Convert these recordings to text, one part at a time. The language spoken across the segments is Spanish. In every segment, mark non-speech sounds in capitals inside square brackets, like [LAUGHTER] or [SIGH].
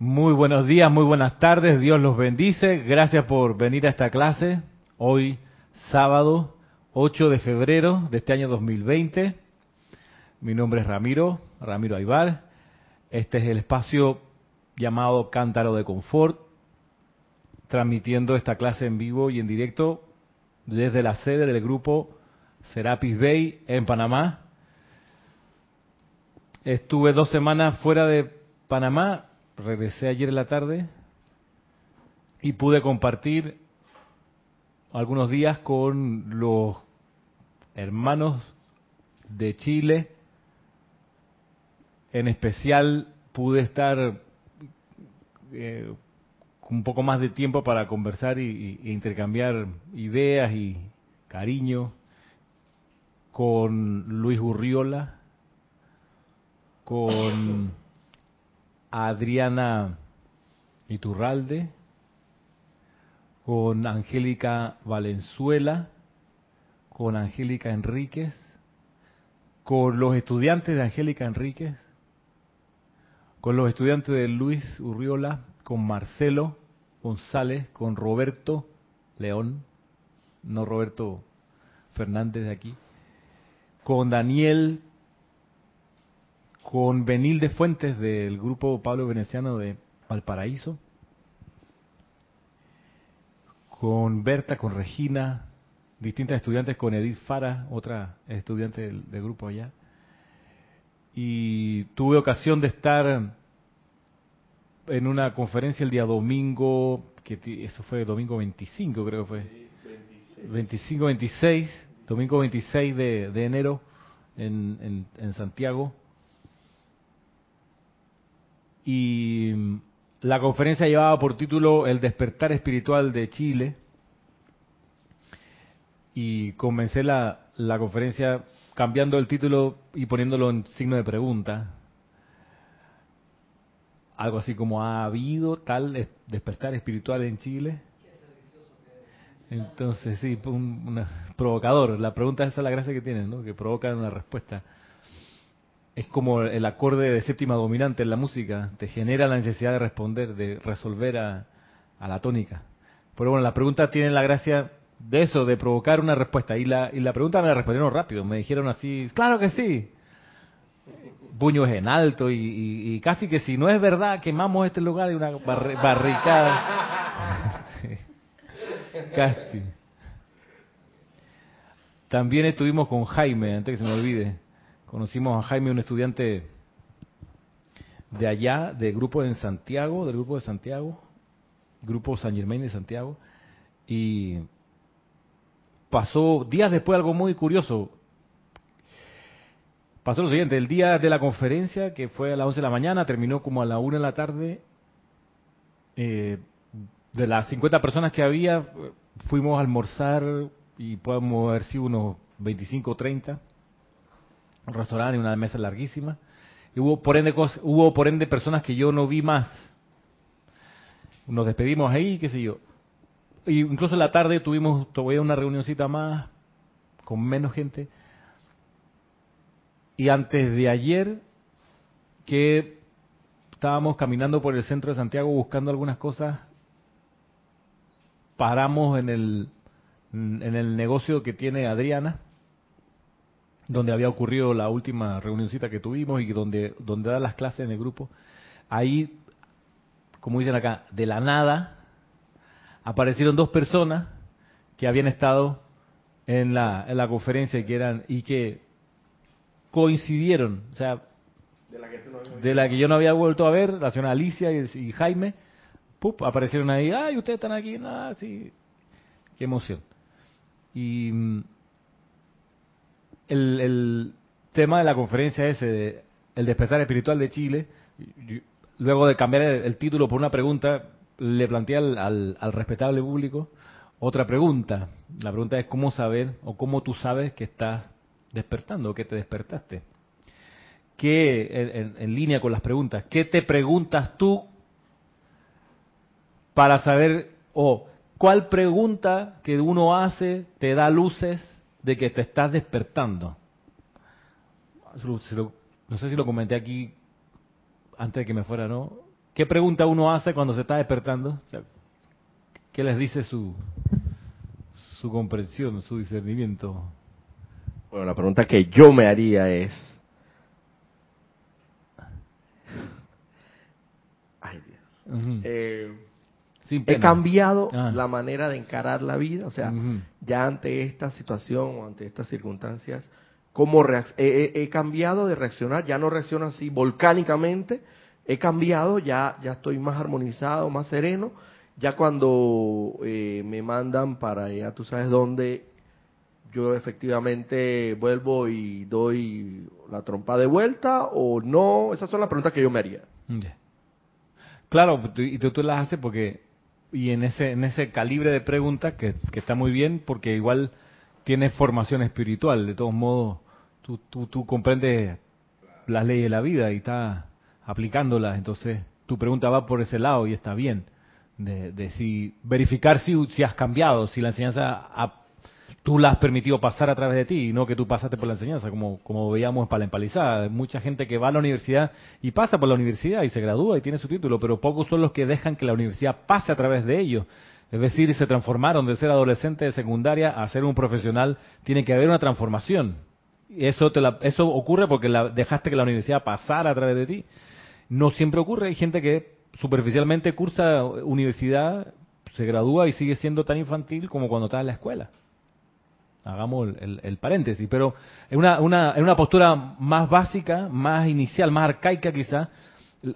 Muy buenos días, muy buenas tardes, Dios los bendice. Gracias por venir a esta clase. Hoy, sábado 8 de febrero de este año 2020. Mi nombre es Ramiro, Ramiro Aybar. Este es el espacio llamado Cántaro de Confort, transmitiendo esta clase en vivo y en directo desde la sede del grupo Serapis Bay en Panamá. Estuve dos semanas fuera de Panamá, regresé ayer en la tarde y pude compartir algunos días con los hermanos de Chile. En especial pude estar eh, un poco más de tiempo para conversar y, y, intercambiar ideas y cariño con Luis Urriola, con Adriana Iturralde, con Angélica Valenzuela, con Angélica Enríquez, con los estudiantes de Angélica Enríquez, con los estudiantes de Luis Urriola, con Marcelo González, con Roberto León, no Roberto Fernández de aquí, con Daniel con Benil Fuentes del grupo Pablo Veneciano de Valparaíso, con Berta, con Regina, distintas estudiantes, con Edith Fara, otra estudiante del, del grupo allá. Y tuve ocasión de estar en una conferencia el día domingo, que eso fue domingo 25 creo que fue. 25, 26, domingo 26 de, de enero en, en, en Santiago y la conferencia llevaba por título El despertar espiritual de Chile y comencé la, la conferencia cambiando el título y poniéndolo en signo de pregunta. Algo así como ha habido tal despertar espiritual en Chile. Entonces, sí, un, provocador. La pregunta esa es la gracia que tiene, ¿no? Que provoca una respuesta es como el acorde de séptima dominante en la música, te genera la necesidad de responder, de resolver a, a, la tónica. Pero bueno, la pregunta tiene la gracia de eso, de provocar una respuesta. Y la, y la pregunta me la respondieron rápido, me dijeron así, claro que sí. Puños en alto y, y, casi que si no es verdad, quemamos este lugar y una bar, barricada. [LAUGHS] casi. También estuvimos con Jaime, antes que se me olvide Conocimos a Jaime, un estudiante de allá, del grupo en Santiago, del grupo de Santiago, grupo San Germain de Santiago, y pasó días después algo muy curioso. Pasó lo siguiente, el día de la conferencia, que fue a las 11 de la mañana, terminó como a la 1 de la tarde. Eh, de las 50 personas que había, fuimos a almorzar y podemos haber sido unos 25 o 30 un restaurante, una mesa larguísima. Y hubo por ende cosas, hubo por ende personas que yo no vi más. Nos despedimos ahí, qué sé yo. Y incluso en la tarde tuvimos todavía una reunioncita más con menos gente. Y antes de ayer que estábamos caminando por el centro de Santiago buscando algunas cosas, paramos en el en el negocio que tiene Adriana donde había ocurrido la última reunioncita que tuvimos y donde, donde da las clases en el grupo, ahí, como dicen acá, de la nada, aparecieron dos personas que habían estado en la, en la conferencia y que, eran, y que coincidieron, o sea, de la que, no de la que yo no había vuelto a ver, la señora Alicia y, y Jaime, ¡pup! aparecieron ahí, ¡ay, ustedes están aquí! Nada, sí, qué emoción. Y el, el, tema de la conferencia ese, el despertar espiritual de Chile, luego de cambiar el, título por una pregunta, le planteé al, al, respetable público otra pregunta. La pregunta es cómo saber o cómo tú sabes que estás despertando, que te despertaste. ¿Qué, en línea con las preguntas, qué te preguntas tú para saber, o cuál pregunta que uno hace te da luces de que te estás despertando. No sé si lo comenté aquí antes de que me fuera, ¿no? ¿Qué pregunta uno hace cuando se está despertando? ¿Qué les dice su, su comprensión, su discernimiento? Bueno, la pregunta que yo me haría es, ay Dios, eh, he cambiado ah. la manera de encarar la vida, o sea, ya ante esta situación o ante estas circunstancias, ¿cómo he, cambiado de reaccionar, ya no reacciono así volcánicamente, he cambiado, ya, ya estoy más armonizado, más sereno, ya cuando eh, me mandan para ya tú sabes dónde, yo efectivamente vuelvo y doy la trompa de vuelta o no, esas son las preguntas que yo me haría. Claro, y tú, tú las haces porque y en ese en ese calibre de preguntas que, está muy bien porque igual tienes formación espiritual. De todos modos tú, tú, tú comprendes las leyes de la vida y estás aplicándolas. Entonces tu pregunta va por ese lado y está bien de, de si verificar si, si has cambiado si la enseñanza ha tú la has permitido pasar a través de ti y no que tú pasaste por la enseñanza, como, veíamos para la empalizada. Mucha gente que va a la universidad y pasa por la universidad y se gradúa y tiene su título, pero pocos son los que dejan que la universidad pase a través de ellos. Es decir, se transformaron de ser adolescente de secundaria a ser un profesional. Tiene que haber una transformación. Eso, te la, eso ocurre porque la, dejaste que la universidad pasara a través de ti. No siempre ocurre. Hay gente que superficialmente cursa universidad, se gradúa y sigue siendo tan infantil como cuando está en la escuela hagamos el, paréntesis, pero en una, una, en una postura más básica, más inicial, más arcaica quizá,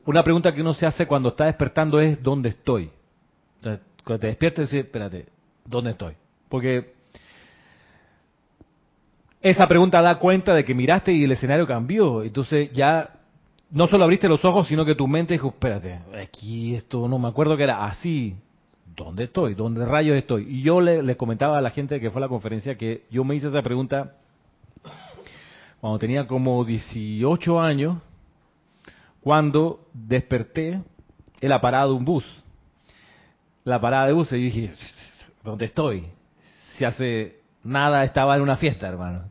una pregunta que uno se hace cuando está despertando es ¿dónde estoy? cuando te despiertas, decir, espérate, ¿dónde estoy? Porque esa pregunta da cuenta de que miraste y el escenario cambió, entonces ya no solo abriste los ojos, sino que tu mente dijo, espérate, aquí esto no me acuerdo que era así, ¿dónde estoy? ¿Dónde rayos estoy? Y yo le, comentaba a la gente que fue a la conferencia que yo me hice esa pregunta cuando tenía como 18 años, cuando desperté en la parada de un bus. La parada de bus y dije, ¿dónde estoy? Si hace nada estaba en una fiesta, hermano.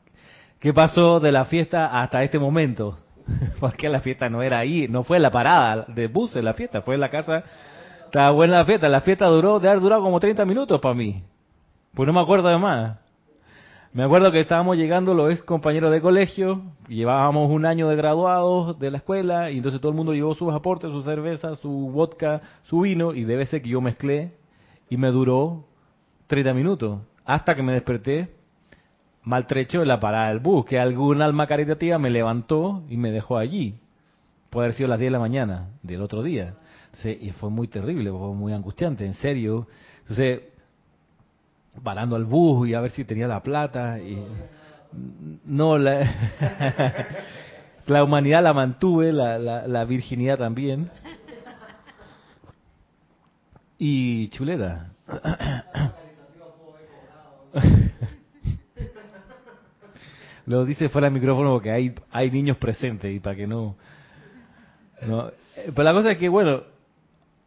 ¿Qué pasó de la fiesta hasta este momento? [LAUGHS] Porque la fiesta no era ahí, no fue la parada de bus en la fiesta, fue en la casa estaba buena la fiesta. La fiesta duró, de haber durado como 30 minutos para mí. Pues no me acuerdo de más. Me acuerdo que estábamos llegando los ex compañeros de colegio, llevábamos un año de graduados de la escuela, y entonces todo el mundo llevó sus aportes, su cerveza, su vodka, su vino, y debe ser que yo mezclé, y me duró 30 minutos, hasta que me desperté maltrecho en la parada del bus, que alguna alma caritativa me levantó y me dejó allí. Puede haber sido las 10 de la mañana del otro día y fue muy terrible, fue muy angustiante, en serio. Entonces, parando al bus y a ver si tenía la plata. Y, no, la, [LAUGHS] la humanidad la mantuve, la, la, virginidad también. Y chuleta. [COUGHS] Lo dice fuera del micrófono porque hay, hay niños presentes y para que no, pero la cosa es que, bueno,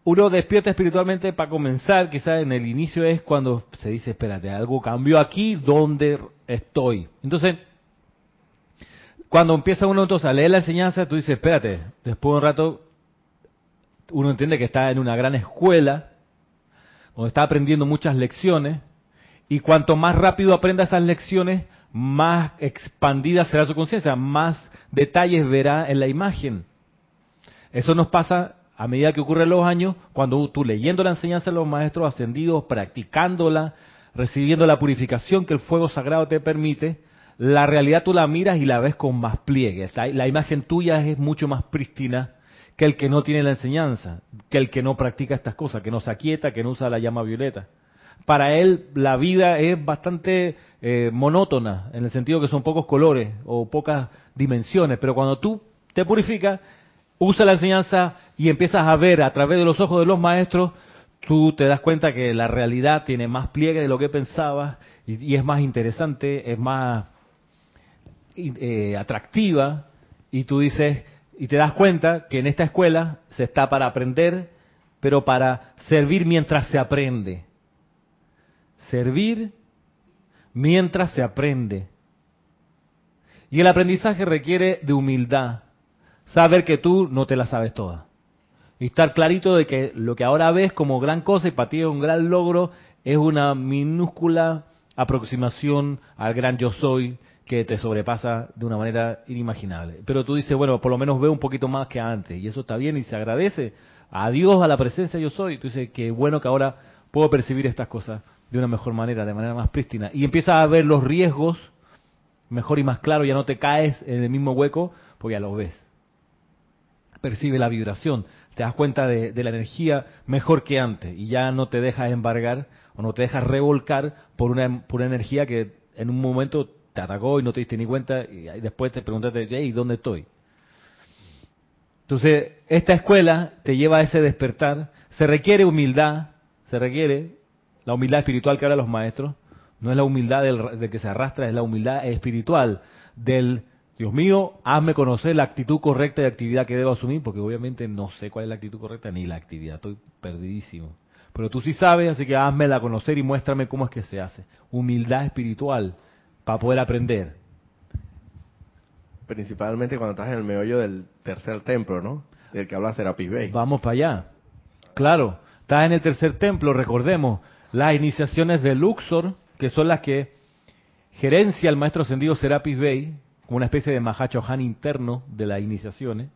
uno despierta espiritualmente para comenzar, quizás en el inicio es cuando se dice, espérate, algo cambió aquí, ¿dónde estoy? Entonces, cuando empieza uno entonces a leer la enseñanza, tú dices, espérate, después de un rato uno entiende que está en una gran escuela, donde está aprendiendo muchas lecciones, y cuanto más rápido aprenda esas lecciones, más expandida será su conciencia, más detalles verá en la imagen. Eso nos pasa a medida que ocurren los años, cuando tú leyendo la enseñanza de los maestros ascendidos, practicándola, recibiendo la purificación que el fuego sagrado te permite, la realidad tú la miras y la ves con más pliegues. La, imagen tuya es mucho más prístina que el que no tiene la enseñanza, que el que no practica estas cosas, que no se aquieta, que no usa la llama violeta. Para él la vida es bastante eh, monótona, en el sentido que son pocos colores o pocas dimensiones, pero cuando tú te purificas, usa la enseñanza y empiezas a ver a través de los ojos de los maestros, tú te das cuenta que la realidad tiene más pliegue de lo que pensabas y, es más interesante, es más eh, atractiva y tú dices y te das cuenta que en esta escuela se está para aprender, pero para servir mientras se aprende. Servir mientras se aprende. Y el aprendizaje requiere de humildad, saber que tú no te la sabes toda. Y estar clarito de que lo que ahora ves como gran cosa y para ti es un gran logro es una minúscula aproximación al gran yo soy que te sobrepasa de una manera inimaginable. Pero tú dices, bueno, por lo menos veo un poquito más que antes, y eso está bien y se agradece a Dios, a la presencia yo soy. Tú dices, qué bueno que ahora puedo percibir estas cosas de una mejor manera, de manera más prístina. Y empiezas a ver los riesgos mejor y más claro, ya no te caes en el mismo hueco, porque ya lo ves. Percibe la vibración, te das cuenta de, la energía mejor que antes, y ya no te dejas embargar o no te dejas revolcar por una, por una energía que en un momento te atacó y no te diste ni cuenta y después te preguntaste, hey, ¿dónde estoy? Entonces, esta escuela te lleva a ese despertar. Se requiere humildad, se requiere la humildad espiritual que hablan los maestros. No es la humildad del, que se arrastra, es la humildad espiritual del, Dios mío, hazme conocer la actitud correcta de actividad que debo asumir, porque obviamente no sé cuál es la actitud correcta ni la actividad, estoy perdidísimo. Pero tú sí sabes, así que házmela conocer y muéstrame cómo es que se hace. Humildad espiritual para poder aprender. Principalmente cuando estás en el meollo del tercer templo, ¿no? Del que habla Serapis Bey. Vamos para allá. Claro, estás en el tercer templo, recordemos, las iniciaciones de Luxor, que son las que gerencia el maestro ascendido Serapis Bey, como una especie de Mahacho Han interno de las iniciaciones,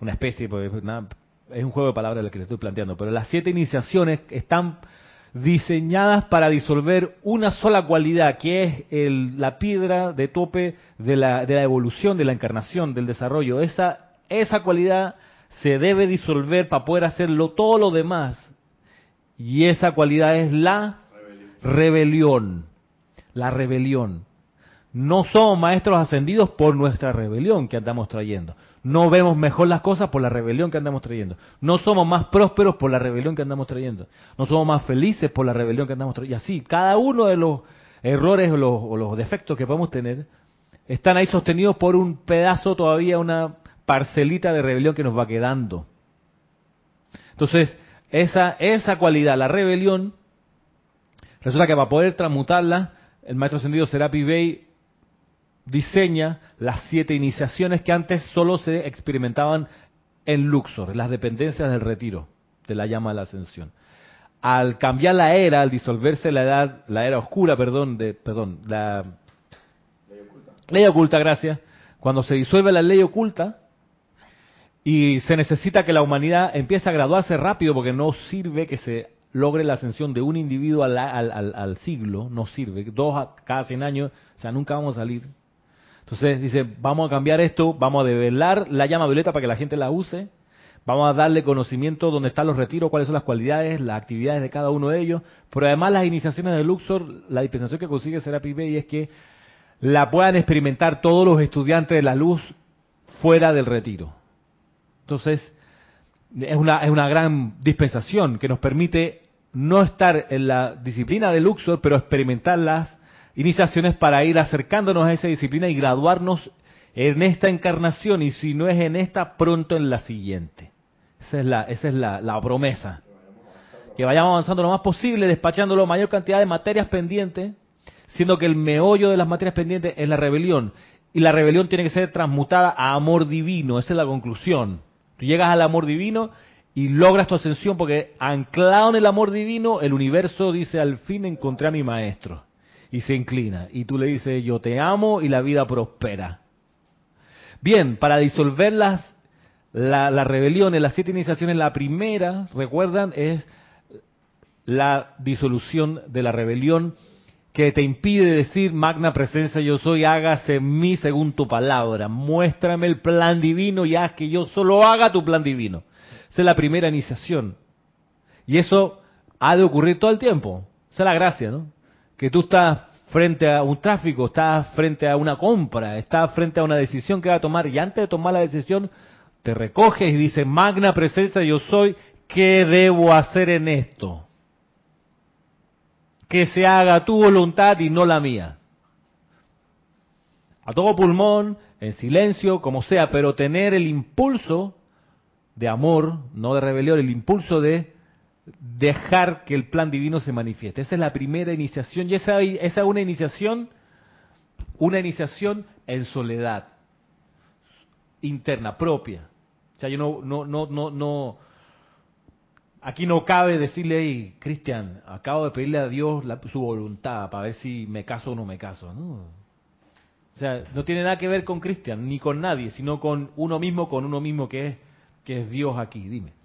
una especie, pues, es un juego de palabras lo que le estoy planteando, pero las siete iniciaciones están diseñadas para disolver una sola cualidad, que es el, la piedra de tope de la, de la evolución, de la encarnación, del desarrollo. Esa, esa cualidad se debe disolver para poder hacerlo todo lo demás. Y esa cualidad es la rebelión. La rebelión. No somos maestros ascendidos por nuestra rebelión que andamos trayendo. No vemos mejor las cosas por la rebelión que andamos trayendo. No somos más prósperos por la rebelión que andamos trayendo. No somos más felices por la rebelión que andamos trayendo. Y así, cada uno de los errores o los, o los defectos que podemos tener están ahí sostenidos por un pedazo todavía, una parcelita de rebelión que nos va quedando. Entonces, esa, esa cualidad, la rebelión, resulta que para poder transmutarla, el maestro ascendido Serapi Bey diseña las siete iniciaciones que antes solo se experimentaban en Luxor, las dependencias del retiro, de la llama de la ascensión. Al cambiar la era, al disolverse la edad, la era oscura, perdón, de, perdón, la ley oculta, ley oculta gracias, cuando se disuelve la ley oculta y se necesita que la humanidad empiece a graduarse rápido porque no sirve que se logre la ascensión de un individuo al, al, al siglo, no sirve, dos cada 100 años, o sea, nunca vamos a salir entonces dice, vamos a cambiar esto, vamos a develar la llama violeta para que la gente la use, vamos a darle conocimiento dónde están los retiros, cuáles son las cualidades, las actividades de cada uno de ellos, pero además las iniciaciones de Luxor, la dispensación que consigue Serapis Bey es que la puedan experimentar todos los estudiantes de la luz fuera del retiro. Entonces, es una, es una gran dispensación que nos permite no estar en la disciplina de Luxor, pero experimentarlas iniciaciones para ir acercándonos a esa disciplina y graduarnos en esta encarnación y si no es en esta, pronto en la siguiente. Esa es la, esa es la, promesa. Que vayamos avanzando lo más posible, despachando la mayor cantidad de materias pendientes, siendo que el meollo de las materias pendientes es la rebelión. Y la rebelión tiene que ser transmutada a amor divino, esa es la conclusión. Tú llegas al amor divino y logras tu ascensión porque anclado en el amor divino, el universo dice, al fin encontré a mi maestro y se inclina. Y tú le dices, yo te amo y la vida prospera. Bien, para disolver las, la, la rebelión en las siete iniciaciones, la primera, recuerdan, es la disolución de la rebelión que te impide decir, magna presencia yo soy, hágase mí según tu palabra, muéstrame el plan divino y haz que yo solo haga tu plan divino. Esa es la primera iniciación. Y eso ha de ocurrir todo el tiempo. Esa es la gracia, ¿no? Que tú estás frente a un tráfico, estás frente a una compra, estás frente a una decisión que va a tomar y antes de tomar la decisión te recoges y dices, magna presencia yo soy, ¿qué debo hacer en esto? Que se haga tu voluntad y no la mía. A todo pulmón, en silencio, como sea, pero tener el impulso de amor, no de rebelión, el impulso de dejar que el plan divino se manifieste. Esa es la primera iniciación y esa, esa es una iniciación, una iniciación en soledad, interna, propia. O sea, yo no, no, no, no, no, aquí no cabe decirle, hey, Cristian, acabo de pedirle a Dios su voluntad para ver si me caso o no me caso. ¿no? O sea, no tiene nada que ver con Cristian, ni con nadie, sino con uno mismo, con uno mismo que es, que es Dios aquí. Dime.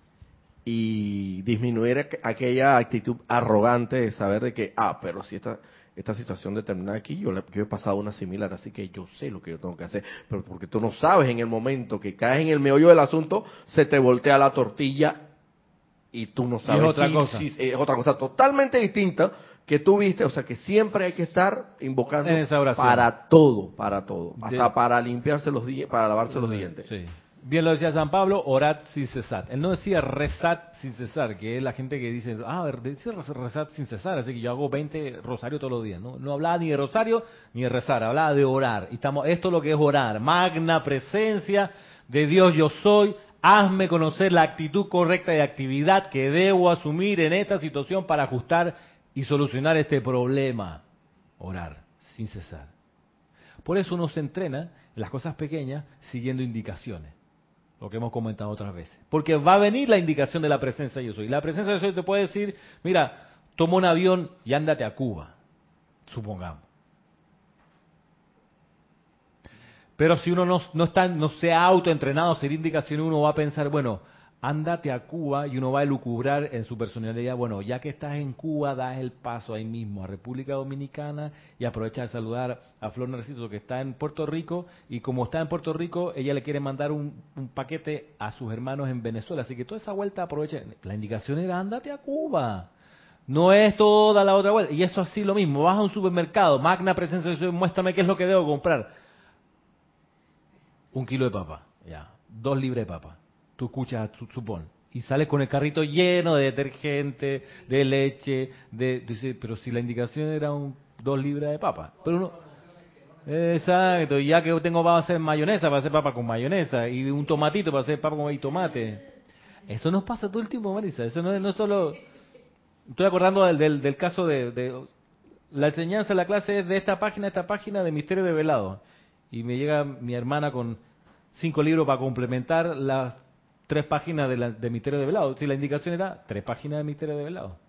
Y disminuir aquella actitud arrogante de saber de que, ah, pero si esta, esta situación determinada aquí, yo, yo he pasado una similar, así que yo sé lo que yo tengo que hacer. Pero porque tú no sabes en el momento que caes en el meollo del asunto, se te voltea la tortilla y tú no sabes. es otra cosa. es otra cosa totalmente distinta que tú viste, o sea que siempre hay que estar invocando para todo, para todo, hasta para limpiarse los dientes, para lavarse los dientes. Bien lo decía San Pablo, orad sin cesar. Él no decía rezad sin cesar, que es la gente que dice, ah, dice rezad sin cesar, así que yo hago 20 rosarios todos los días. No, no hablaba ni de rosario ni de rezar, hablaba de orar. Y estamos, esto es lo que es orar, magna presencia de Dios yo soy, hazme conocer la actitud correcta de actividad que debo asumir en esta situación para ajustar y solucionar este problema. Orar sin cesar. Por eso uno se entrena en las cosas pequeñas siguiendo indicaciones. Lo que hemos comentado otras veces. Porque va a venir la indicación de la presencia de yo soy. La presencia de yo soy te puede decir, mira, toma un avión y ándate a Cuba. Supongamos. Pero si uno no, no, está, no se ha autoentrenado a seguir indicaciones, uno va a pensar, bueno, ándate a Cuba y uno va a lucubrar en su personalidad, bueno, ya que estás en Cuba, das el paso ahí mismo a República Dominicana y aprovecha de saludar a Flor Narciso que está en Puerto Rico y como está en Puerto Rico, ella le quiere mandar un, paquete a sus hermanos en Venezuela, así que toda esa vuelta aprovecha. La indicación era ándate a Cuba. No es toda la otra vuelta. Y eso así lo mismo. Vas a un supermercado, magna presencia, muéstrame qué es lo que debo comprar. Un kilo de papa, ya. Dos libras de papa tú escuchas, supón, y sales con el carrito lleno de detergente, de leche, de, pero si la indicación era un dos libras de papa, pero uno, exacto, y ya que tengo va a hacer mayonesa, va a hacer papa con mayonesa, y un tomatito para hacer papa con tomate, eso nos pasa todo el tiempo, Marisa, eso no, no es solo, estoy acordando del, del, caso de, la enseñanza de la clase es de esta página, esta página de Misterio de Velado, y me llega mi hermana con cinco libros para complementar las tres páginas de, la, de Misterio de Velado. Si la indicación era tres páginas de Misterio de Velado.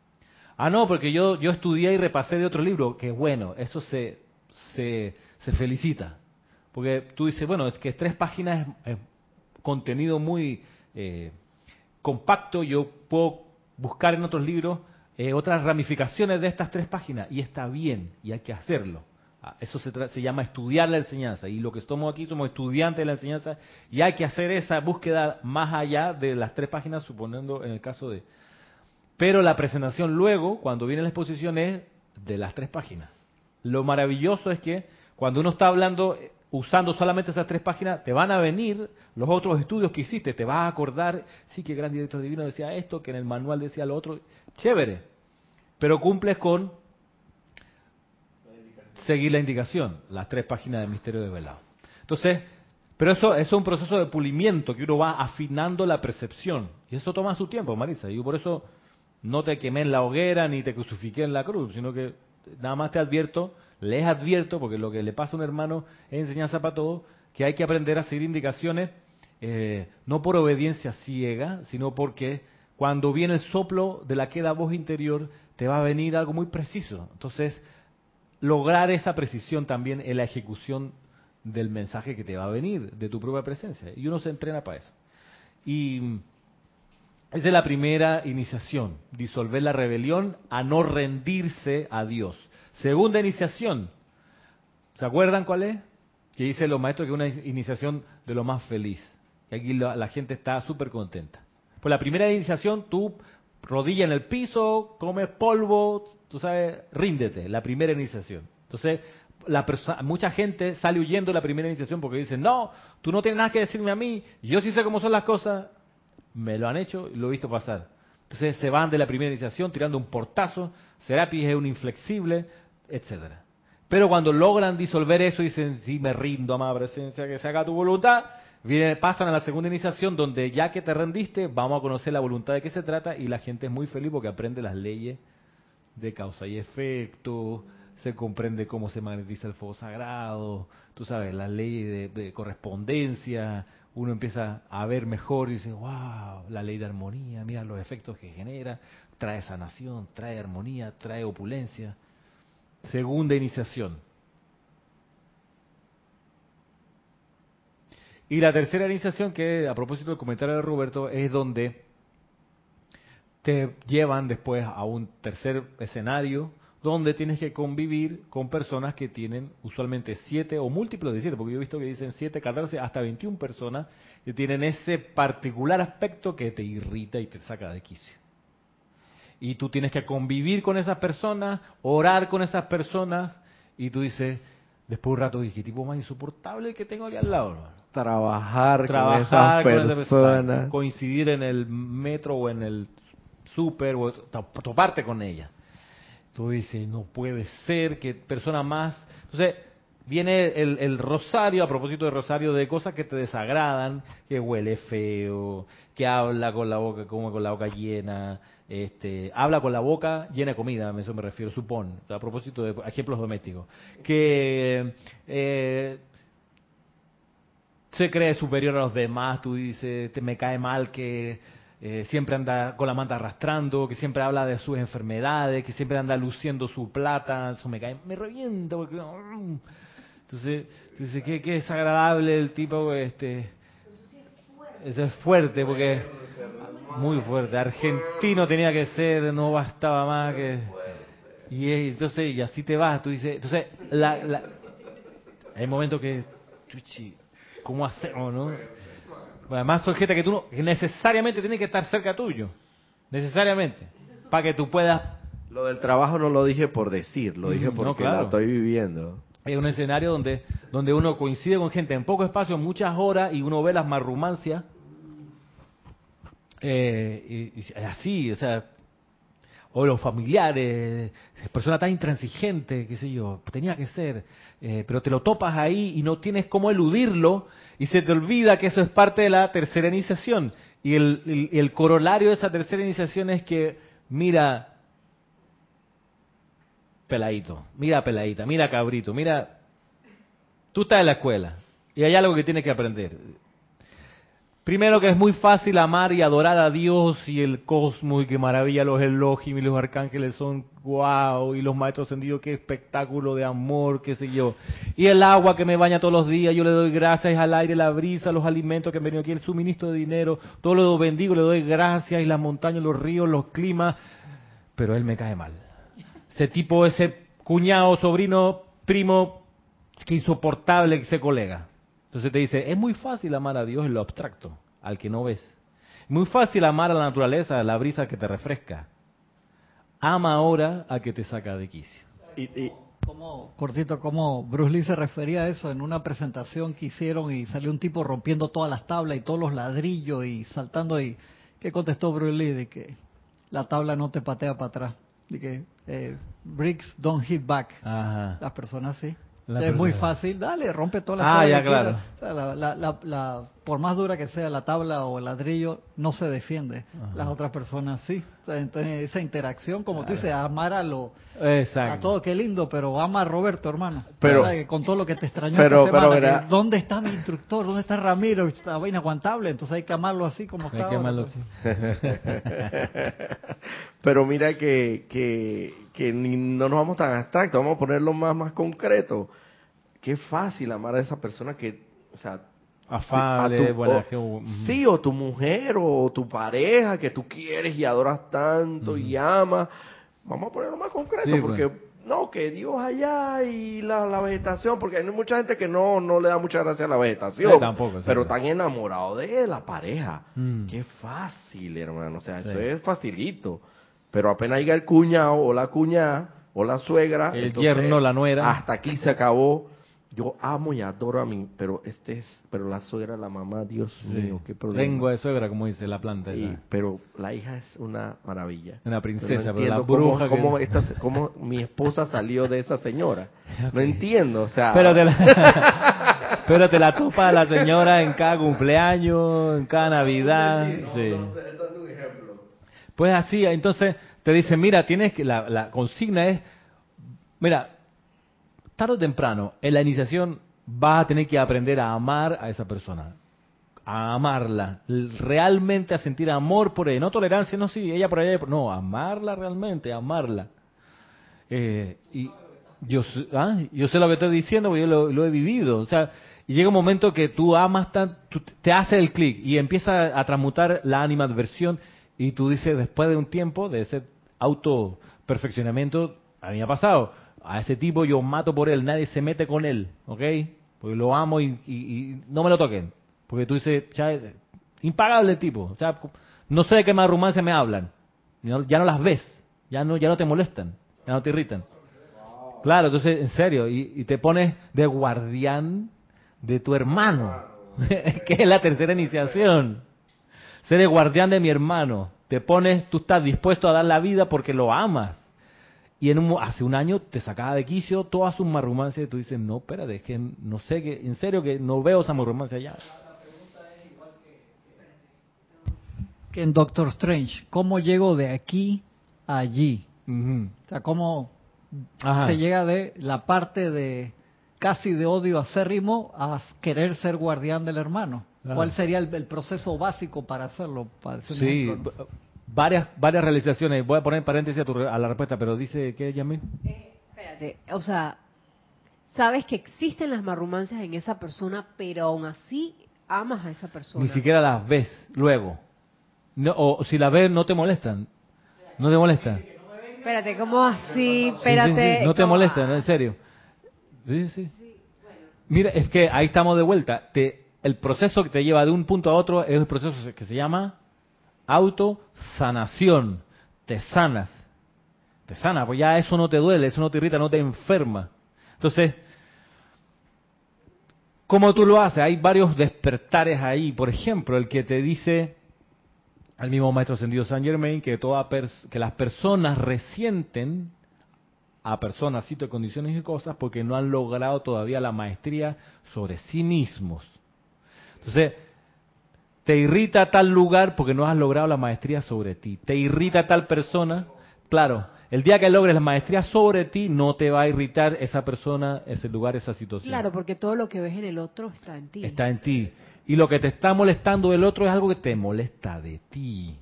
Ah, no, porque yo, yo estudié y repasé de otro libro. Que bueno, eso se, se, se felicita. Porque tú dices, bueno, es que tres páginas es, contenido muy eh, compacto. Yo puedo buscar en otros libros eh, otras ramificaciones de estas tres páginas. Y está bien, y hay que hacerlo. Ah, eso se, se, llama estudiar la enseñanza. Y lo que estamos aquí somos estudiantes de la enseñanza y hay que hacer esa búsqueda más allá de las tres páginas, suponiendo en el caso de... Pero la presentación luego, cuando viene la exposición, es de las tres páginas. Lo maravilloso es que cuando uno está hablando, usando solamente esas tres páginas, te van a venir los otros estudios que hiciste, te vas a acordar, sí que el gran director divino decía esto, que en el manual decía lo otro, chévere, pero cumples con seguir la indicación, las tres páginas del misterio de velado. Entonces, pero eso, es un proceso de pulimiento que uno va afinando la percepción. Y eso toma su tiempo, Marisa. Y yo por eso no te quemé en la hoguera ni te crucifiqué en la cruz, sino que nada más te advierto, les advierto, porque lo que le pasa a un hermano es enseñanza para todos, que hay que aprender a seguir indicaciones eh, no por obediencia ciega, sino porque cuando viene el soplo de la queda voz interior, te va a venir algo muy preciso. Entonces, lograr esa precisión también en la ejecución del mensaje que te va a venir, de tu propia presencia. Y uno se entrena para eso. Y esa es la primera iniciación, disolver la rebelión a no rendirse a Dios. Segunda iniciación, ¿se acuerdan cuál es? Que dice los maestros que es una iniciación de lo más feliz. Que aquí la, la gente está súper contenta. Pues la primera iniciación, tú rodilla en el piso, comes polvo, tú sabes, ríndete, la primera iniciación. Entonces, la mucha gente sale huyendo de la primera iniciación porque dicen, no, tú no tienes nada que decirme a mí, yo sí sé cómo son las cosas, me lo han hecho y lo he visto pasar. Entonces se van de la primera iniciación tirando un portazo, Serapis es un inflexible, etcétera. Pero cuando logran disolver eso dicen, sí, me rindo, amada presencia, que se haga tu voluntad, Viene, pasan a la segunda iniciación donde ya que te rendiste, vamos a conocer la voluntad de qué se trata y la gente es muy feliz porque aprende las leyes de causa y efecto, se comprende cómo se magnetiza el fuego sagrado, tú sabes, las leyes de, correspondencia, uno empieza a ver mejor y dice, wow, la ley de armonía, mira los efectos que genera, trae sanación, trae armonía, trae opulencia. Segunda iniciación. Y la tercera iniciación, que a propósito del comentario de Roberto, es donde te llevan después a un tercer escenario donde tienes que convivir con personas que tienen usualmente siete o múltiplos de siete, porque yo he visto que dicen siete, 14, hasta 21 personas que tienen ese particular aspecto que te irrita y te saca de quicio. Y tú tienes que convivir con esas personas, orar con esas personas, y tú dices, después de un rato dije, tipo más insoportable que tengo aquí al lado. Trabajar, Trabajar con esas personas. Coincidir en el metro o en el súper, o toparte con ella. Tú dices, no puede ser que persona más... Entonces, viene el, rosario, a propósito de rosario, de cosas que te desagradan, que huele feo, que habla con la boca, como con la boca llena, este, habla con la boca llena de comida, a eso me refiero, supón, a propósito de ejemplos domésticos, que eh, se cree superior a los demás, tú dices, te me cae mal que eh, siempre anda con la manta arrastrando, que siempre habla de sus enfermedades, que siempre anda luciendo su plata, eso me cae, me revienta porque... Mm. Entonces, entonces qué, qué desagradable el tipo, este... Eso es fuerte porque muy fuerte. Argentino tenía que ser, no bastaba más que y entonces y así te vas. Tú dices, entonces la, hay momentos que, chuchi, ¿cómo hacemos, no? Además, son gente que tú no, que necesariamente tiene que estar cerca tuyo. Necesariamente. Para que tú puedas. Lo del trabajo no lo dije por decir, lo dije porque lo estoy viviendo. Es un escenario donde, donde uno coincide con gente en poco espacio, muchas horas, y uno ve las marrumancias. Eh, y, así, o sea, o los familiares, persona tan intransigente, qué sé yo, tenía que ser, eh, pero te lo topas ahí y no tienes cómo eludirlo y se te olvida que eso es parte de la tercera iniciación. Y el, el, corolario de esa tercera iniciación es que, mira, peladito, mira peladita, mira cabrito, mira, tú estás en la escuela y hay algo que tienes que aprender. Primero que es muy fácil amar y adorar a Dios y el cosmos y qué maravilla los Elohim y los arcángeles son wow y los maestros ascendidos qué espectáculo de amor, qué sé yo. Y el agua que me baña todos los días, yo le doy gracias al aire, la brisa, los alimentos que han venido aquí, el suministro de dinero, todo lo bendigo, le doy gracias y las montañas, los ríos, los climas, pero él me cae mal. Ese tipo, ese cuñado, sobrino, primo, que insoportable ese colega. Entonces te dice, es muy fácil amar a Dios en lo abstracto, al que no ves. Muy fácil amar a la naturaleza, a la brisa que te refresca. Ama ahora a que te saca de quicio. Y, como, cortito, como Bruce Lee se refería a eso en una presentación que hicieron y salió un tipo rompiendo todas las tablas y todos los ladrillos y saltando y ¿qué contestó Bruce Lee? De que la tabla no te patea para atrás. De que eh, bricks don't hit back. Las personas sí es muy fácil, dale, rompe todas las ah, ya, claro. la, por más dura que sea la tabla o el ladrillo, no se defiende. Las otras personas sí. Entonces, esa interacción, como tú dices, amar a lo. A todo, qué lindo, pero ama a Roberto, hermano. Pero, con todo lo que te extrañó pero, esta ¿Dónde está mi instructor? ¿Dónde está Ramiro? Estaba inaguantable, entonces hay que amarlo así como está. Hay que amarlo así. [LAUGHS] pero mira que, que, que no nos vamos tan abstractos, vamos a ponerlo más, más concreto. Qué fácil amar a esa persona que, o sea, Afable, buena Sí, o tu mujer o tu pareja que tú quieres y adoras tanto y amas. Vamos a ponerlo más concreto, porque no, que Dios allá y la, vegetación, porque hay mucha gente que no, no le da mucha gracia a la vegetación. tampoco, pero están enamorados de la pareja. Mm. Qué fácil, hermano. O sea, eso es facilito. Pero apenas llega el cuñado o la cuñada o la suegra. El yerno, la nuera. Hasta aquí se acabó yo amo y adoro a mí, pero este es, pero la suegra, la mamá, Dios mío, qué problema. Lengua de suegra, como dice la planta. pero la hija es una maravilla. Una princesa, pero, la bruja. Cómo, cómo, [LAUGHS] mi esposa salió de esa señora. [LAUGHS] No entiendo, o sea. Pero te la, [LAUGHS] pero te la topa la señora en cada cumpleaños, en cada Navidad. Sí. Pues así, entonces te dice, mira, tienes que, la, la consigna es, mira, tarde o temprano, en la iniciación vas a tener que aprender a amar a esa persona. a amarla, realmente a sentir amor por ella, no tolerancia, no sí, ella por ella, no, amarla realmente, amarla. Eh, y yo, ah, yo sé lo que estoy diciendo porque yo lo, he vivido, o sea, y llega un momento que tú amas, tan, te hace el clic y empieza a transmutar la animadversión y tú dices, después de un tiempo de ese auto perfeccionamiento, a mí ha pasado, a ese tipo yo mato por él, nadie se mete con él, ¿ok? Porque lo amo y, no me lo toquen. Porque tú dices, es impagable el tipo. O sea, no sé de qué más romance me hablan. Ya no las ves, ya no, ya no te molestan, ya no te irritan. Claro, entonces, en serio, y, te pones de guardián de tu hermano, [LAUGHS] que es la tercera iniciación. Ser el guardián de mi hermano. Te pones, tú estás dispuesto a dar la vida porque lo amas y en un, hace un año te sacaba de quicio todas sus marrumancias y tú dices, no, espérate, es que no sé, que en serio que no veo esa marrumancia allá. Que en Doctor Strange, ¿cómo llego de aquí a allí? O sea, ¿cómo se llega de la parte de casi de odio acérrimo a querer ser guardián del hermano? ¿Cuál sería el, proceso básico para hacerlo? Para sí, varias varias realizaciones. Voy a poner paréntesis a, la respuesta, pero dice que Yamil. Eh, espérate, o sea, sabes que existen las marrumancias en esa persona, pero aún así amas a esa persona. Ni siquiera las ves luego. No, o si las ves no te molestan. No te molestan. Espérate, ¿cómo así? Espérate. no te molestan, en serio. Sí, sí. Mira, es que ahí estamos de vuelta. Te, el proceso que te lleva de un punto a otro es el proceso que se llama autosanación. Te sanas. Te sana, pues ya eso no te duele, eso no te irrita, no te enferma. Entonces, ¿cómo tú lo haces? Hay varios despertares ahí. Por ejemplo, el que te dice, al mismo maestro ascendido Saint Germain, que, toda que las personas resienten a personas, cito condiciones y cosas, porque no han logrado todavía la maestría sobre sí mismos. Entonces, te irrita tal lugar porque no has logrado la maestría sobre ti. Te irrita tal persona. Claro, el día que logres la maestría sobre ti, no te va a irritar esa persona, ese lugar, esa situación. Claro, porque todo lo que ves en el otro está en ti. Está en ti. Y lo que te está molestando del otro es algo que te molesta de ti.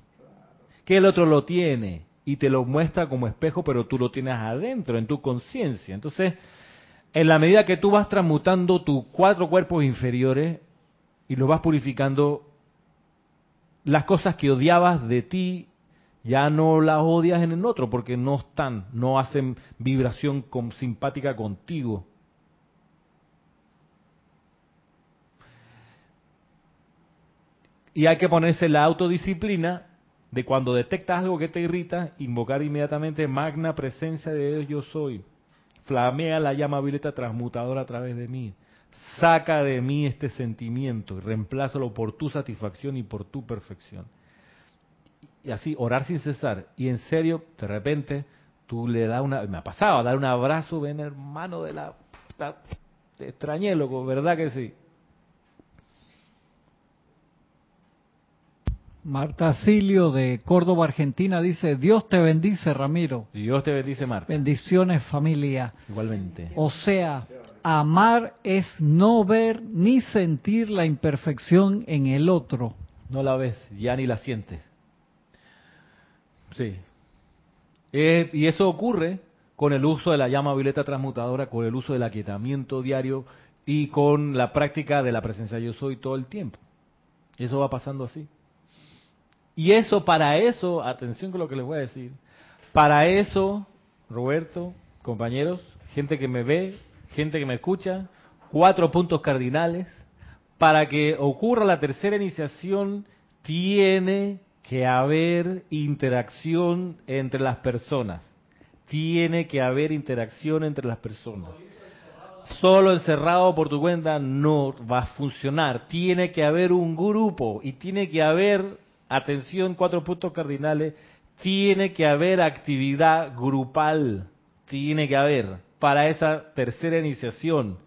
Que el otro lo tiene y te lo muestra como espejo, pero tú lo tienes adentro, en tu conciencia. Entonces, en la medida que tú vas transmutando tus cuatro cuerpos inferiores y los vas purificando, las cosas que odiabas de ti ya no las odias en el otro porque no están, no hacen vibración simpática contigo. Y hay que ponerse la autodisciplina de cuando detectas algo que te irrita, invocar inmediatamente magna presencia de Dios yo soy. Flamea la llama violeta transmutadora a través de mí. Saca de mí este sentimiento y reemplázalo por tu satisfacción y por tu perfección. Y así, orar sin cesar. Y en serio, de repente, tú le das una... Me ha pasado, dar un abrazo, ven hermano de la... Te extrañé, loco, ¿verdad que sí? Marta Silio de Córdoba, Argentina, dice, Dios te bendice, Ramiro. Dios te bendice, Marta. Bendiciones, familia. Igualmente. O sea, amar es no ver ni sentir la imperfección en el otro. No la ves, ya ni la sientes. Sí. Eh, y eso ocurre con el uso de la llama violeta transmutadora, con el uso del aquietamiento diario y con la práctica de la presencia yo soy todo el tiempo. Eso va pasando así. Y eso, para eso, atención con lo que les voy a decir, para eso, Roberto, compañeros, gente que me ve, gente que me escucha, cuatro puntos cardinales. Para que ocurra la tercera iniciación, tiene que haber interacción entre las personas. Tiene que haber interacción entre las personas. Solo encerrado por tu cuenta no va a funcionar. Tiene que haber un grupo y tiene que haber, atención, cuatro puntos cardinales, tiene que haber actividad grupal. Tiene que haber para esa tercera iniciación.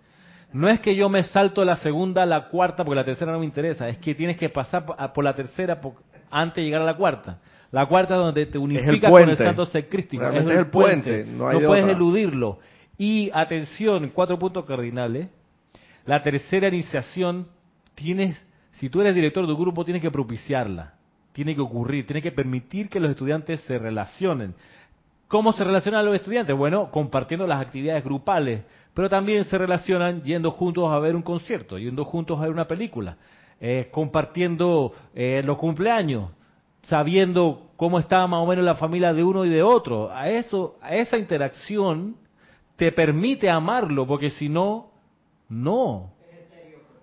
No es que yo me salto la segunda, la cuarta, porque la tercera no me interesa, es que tienes que pasar por la tercera antes de llegar a la cuarta. La cuarta donde te unificas con el santo ser crístico. Es el, puente, no, puedes eludirlo. Y atención, cuatro puntos cardinales. La tercera iniciación tienes si tú eres director de un grupo, tienes que propiciarla, tiene que ocurrir, tiene que permitir que los estudiantes se relacionen. ¿Cómo se relacionan los estudiantes? Bueno, compartiendo las actividades grupales, pero también se relacionan yendo juntos a ver un concierto, yendo juntos a ver una película, eh, compartiendo eh, los cumpleaños, sabiendo cómo está más o menos la familia de uno y de otro. A eso, a esa interacción te permite amarlo, porque si no, no.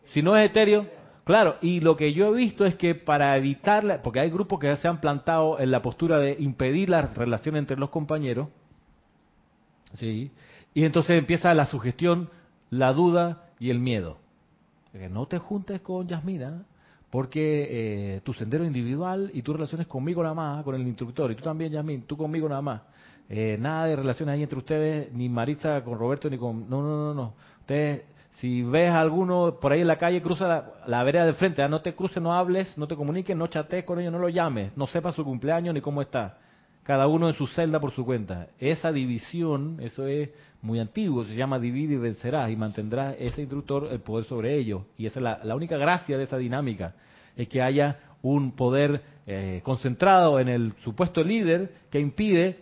Si no es etéreo, claro. Y lo que yo he visto es que para evitar, porque hay grupos que se han plantado en la postura de impedir la relación entre los compañeros, sí, y entonces empieza la sugestión, la duda y el miedo. Que no te juntes con Yasmina, porque eh, tu sendero individual y tus relaciones conmigo nada más, con el instructor, y tú también, Yasmin, tú conmigo nada más. Eh, nada de relaciones ahí entre ustedes, ni Maritza con Roberto, ni con... No, no, no, no. Ustedes, si ves a alguno por ahí en la calle, cruza la, la vereda de frente, ah, no te cruces, no hables, no te comuniques, no chatees con ellos, no lo llames, no sepas su cumpleaños ni cómo está. Cada uno en su celda por su cuenta. Esa división, eso es muy antiguo, se llama divide y vencerás y mantendrá ese instructor el poder sobre ellos. Y esa es la, única gracia de esa dinámica, es que haya un poder eh, concentrado en el supuesto líder que impide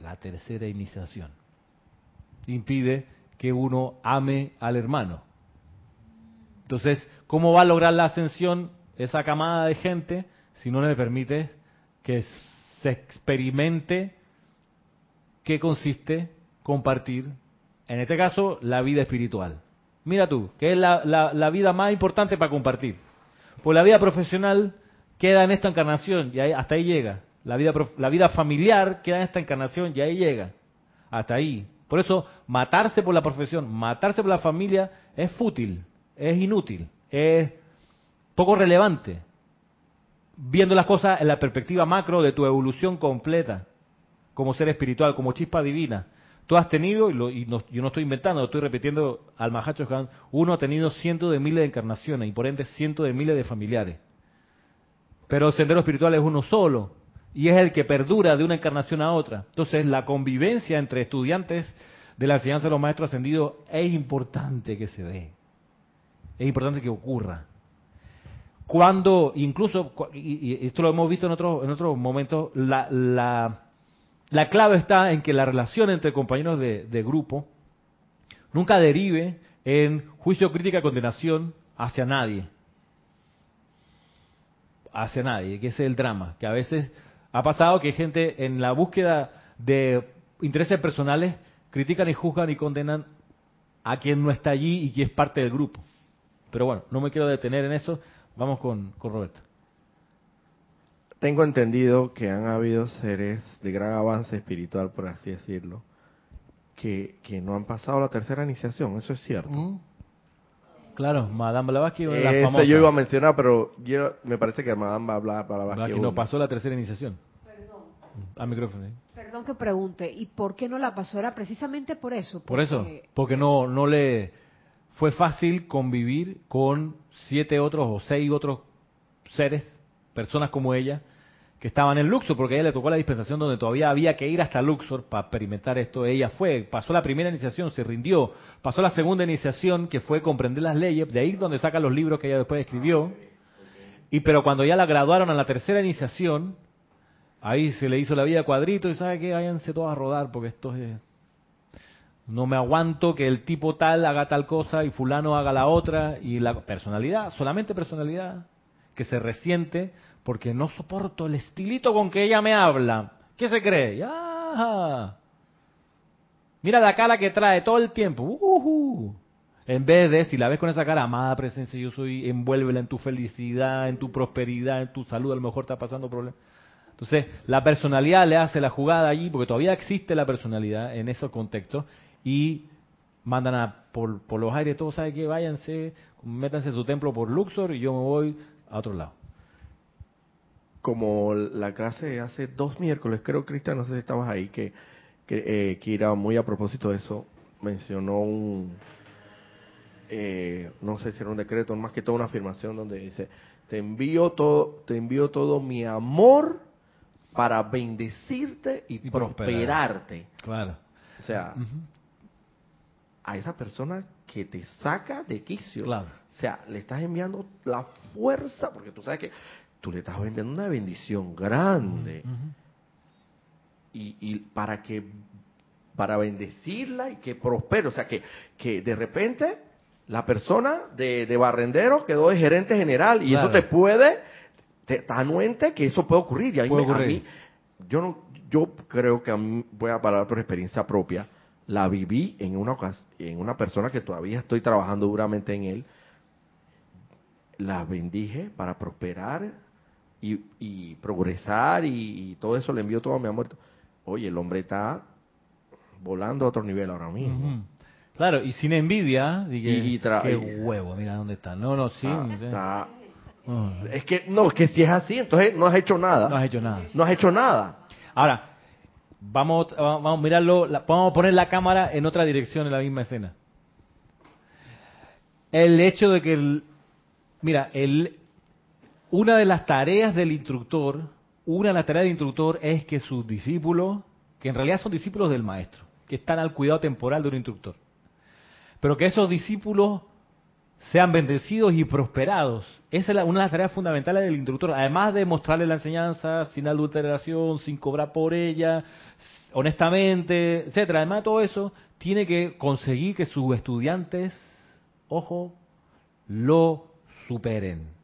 la tercera iniciación. Impide que uno ame al hermano. Entonces, ¿cómo va a lograr la ascensión esa camada de gente si no le permite que se experimente qué consiste compartir, en este caso, la vida espiritual. Mira tú, que es la, vida más importante para compartir. Pues la vida profesional queda en esta encarnación y hasta ahí llega. La vida, la vida familiar queda en esta encarnación y ahí llega. Hasta ahí. Por eso, matarse por la profesión, matarse por la familia es fútil, es inútil, es poco relevante. Viendo las cosas en la perspectiva macro de tu evolución completa, como ser espiritual, como chispa divina. Tú has tenido, y, yo no estoy inventando, lo estoy repitiendo al Mahacho Han, uno ha tenido cientos de miles de encarnaciones y por ende cientos de miles de familiares. Pero el sendero espiritual es uno solo y es el que perdura de una encarnación a otra. Entonces la convivencia entre estudiantes de la enseñanza de los maestros ascendidos es importante que se dé. Es importante que ocurra. Cuando, incluso, y esto lo hemos visto en otros, en momentos, la, la la clave está en que la relación entre compañeros de, grupo nunca derive en juicio, crítica, condenación hacia nadie. Hacia nadie, que ese es el drama. Que a veces ha pasado que gente en la búsqueda de intereses personales critican y juzgan y condenan a quien no está allí y que es parte del grupo. Pero bueno, no me quiero detener en eso. Vamos con, con Roberto. Tengo entendido que han habido seres de gran avance espiritual, por así decirlo, que, que no han pasado la tercera iniciación, eso es cierto. Mm. Claro, Madame Blavatsky la famosa. yo iba a mencionar, pero yo, me parece que Madame hablar Blavatsky. no pasó la tercera iniciación. Perdón. A micrófono. Perdón que pregunte, ¿y por qué no la pasó? Era precisamente por eso. Por eso, porque no, no le fue fácil convivir con siete otros o seis otros seres, personas como ella, que estaban en Luxor, porque a ella le tocó la dispensación donde todavía había que ir hasta Luxor para experimentar esto. Ella fue, pasó la primera iniciación, se rindió, pasó la segunda iniciación, que fue comprender las leyes, de ahí donde saca los libros que ella después escribió. Y pero cuando ya la graduaron a la tercera iniciación, ahí se le hizo la vida cuadrito y sabe que váyanse todos a rodar, porque esto es... No me aguanto que el tipo tal haga tal cosa y fulano haga la otra y la personalidad, solamente personalidad, que se resiente porque no soporto el estilito con que ella me habla. ¿Qué se cree? Mira la cara que trae todo el tiempo. En vez de, si la ves con esa cara, amada presencia, yo soy, envuélvela en tu felicidad, en tu prosperidad, en tu salud, a lo mejor está pasando problemas. Entonces, la personalidad le hace la jugada allí, porque todavía existe la personalidad en ese contexto, y mandan a, por, los aires, todos saben que váyanse, métanse en su templo por Luxor y yo me voy a otro lado como la clase hace dos miércoles, creo, Cristian, no sé si estabas ahí, que, que eh, muy a propósito de eso, mencionó un, eh, no sé si era un decreto, más que todo una afirmación donde dice, te envío todo, te envío todo mi amor para bendecirte y, prosperarte. Claro. O sea, a esa persona que te saca de quicio. Claro O sea, le estás enviando la fuerza, porque tú sabes que tú le estás vendiendo una bendición grande. y, y, para que, para bendecirla y que prospere. O sea, que, que de repente la persona de, de barrendero quedó de gerente general y eso te puede, te, anuente que eso puede ocurrir. Y a mí, yo no, yo creo que a mí, voy a hablar por experiencia propia, la viví en una, en una persona que todavía estoy trabajando duramente en él, la bendije para prosperar y, progresar y, todo eso le envió todo a mi amor. Oye, el hombre está volando a otro nivel ahora mismo. Claro, y sin envidia, dije, qué huevo, mira dónde está. No, no, sí. Está, Es que, no, es que si es así, entonces no has hecho nada. No has hecho nada. No has hecho nada. Ahora, vamos, vamos a mirarlo, vamos a poner la cámara en otra dirección en la misma escena. El hecho de que, el, mira, el, una de las tareas del instructor, una de las tareas del instructor es que sus discípulos, que en realidad son discípulos del maestro, que están al cuidado temporal de un instructor, pero que esos discípulos sean bendecidos y prosperados. Esa es una de las tareas fundamentales del instructor. Además de mostrarle la enseñanza sin adulteración, sin cobrar por ella, honestamente, etcétera. Además de todo eso, tiene que conseguir que sus estudiantes, ojo, lo superen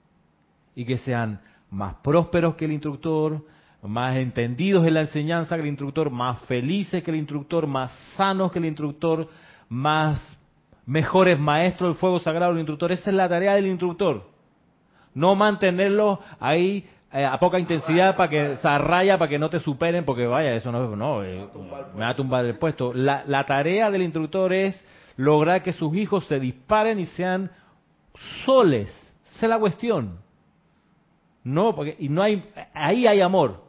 y que sean más prósperos que el instructor, más entendidos en la enseñanza que el instructor, más felices que el instructor, más sanos que el instructor, más mejores maestros del fuego sagrado del instructor. Esa es la tarea del instructor. No mantenerlo ahí eh, a poca intensidad para que se raya para que no te superen, porque vaya, eso no, no eh, me va a tumbar el puesto. La, la tarea del instructor es lograr que sus hijos se disparen y sean soles. Esa es la cuestión. No, porque y no hay ahí hay amor.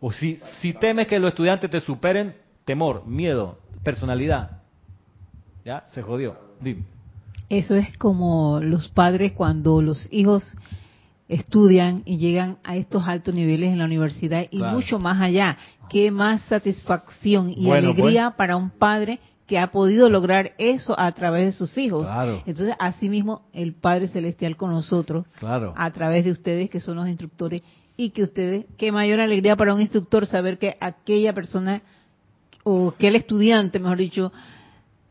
O si si temes que los estudiantes te superen, temor, miedo, personalidad. Ya, se jodió. Eso es como los padres cuando los hijos estudian y llegan a estos altos niveles en la universidad y mucho más allá. Qué más satisfacción y alegría pues. para un padre que ha podido lograr eso a través de sus hijos. Entonces, asimismo, el Padre Celestial con nosotros, a través de ustedes que son los instructores, y que ustedes, qué mayor alegría para un instructor saber que aquella persona, o que el estudiante, mejor dicho,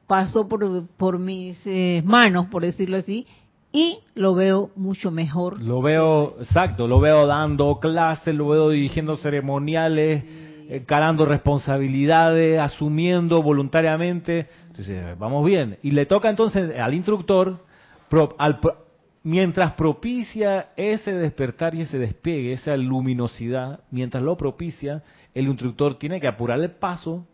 pasó por, por mis eh, manos, por decirlo así, y lo veo mucho mejor. Lo veo, exacto, lo veo dando clases, lo veo dirigiendo ceremoniales, encarando responsabilidades, asumiendo voluntariamente. Entonces, vamos bien. Y le toca entonces al instructor, mientras propicia ese despertar y ese despegue, esa luminosidad, mientras lo propicia, el instructor tiene que apurar el paso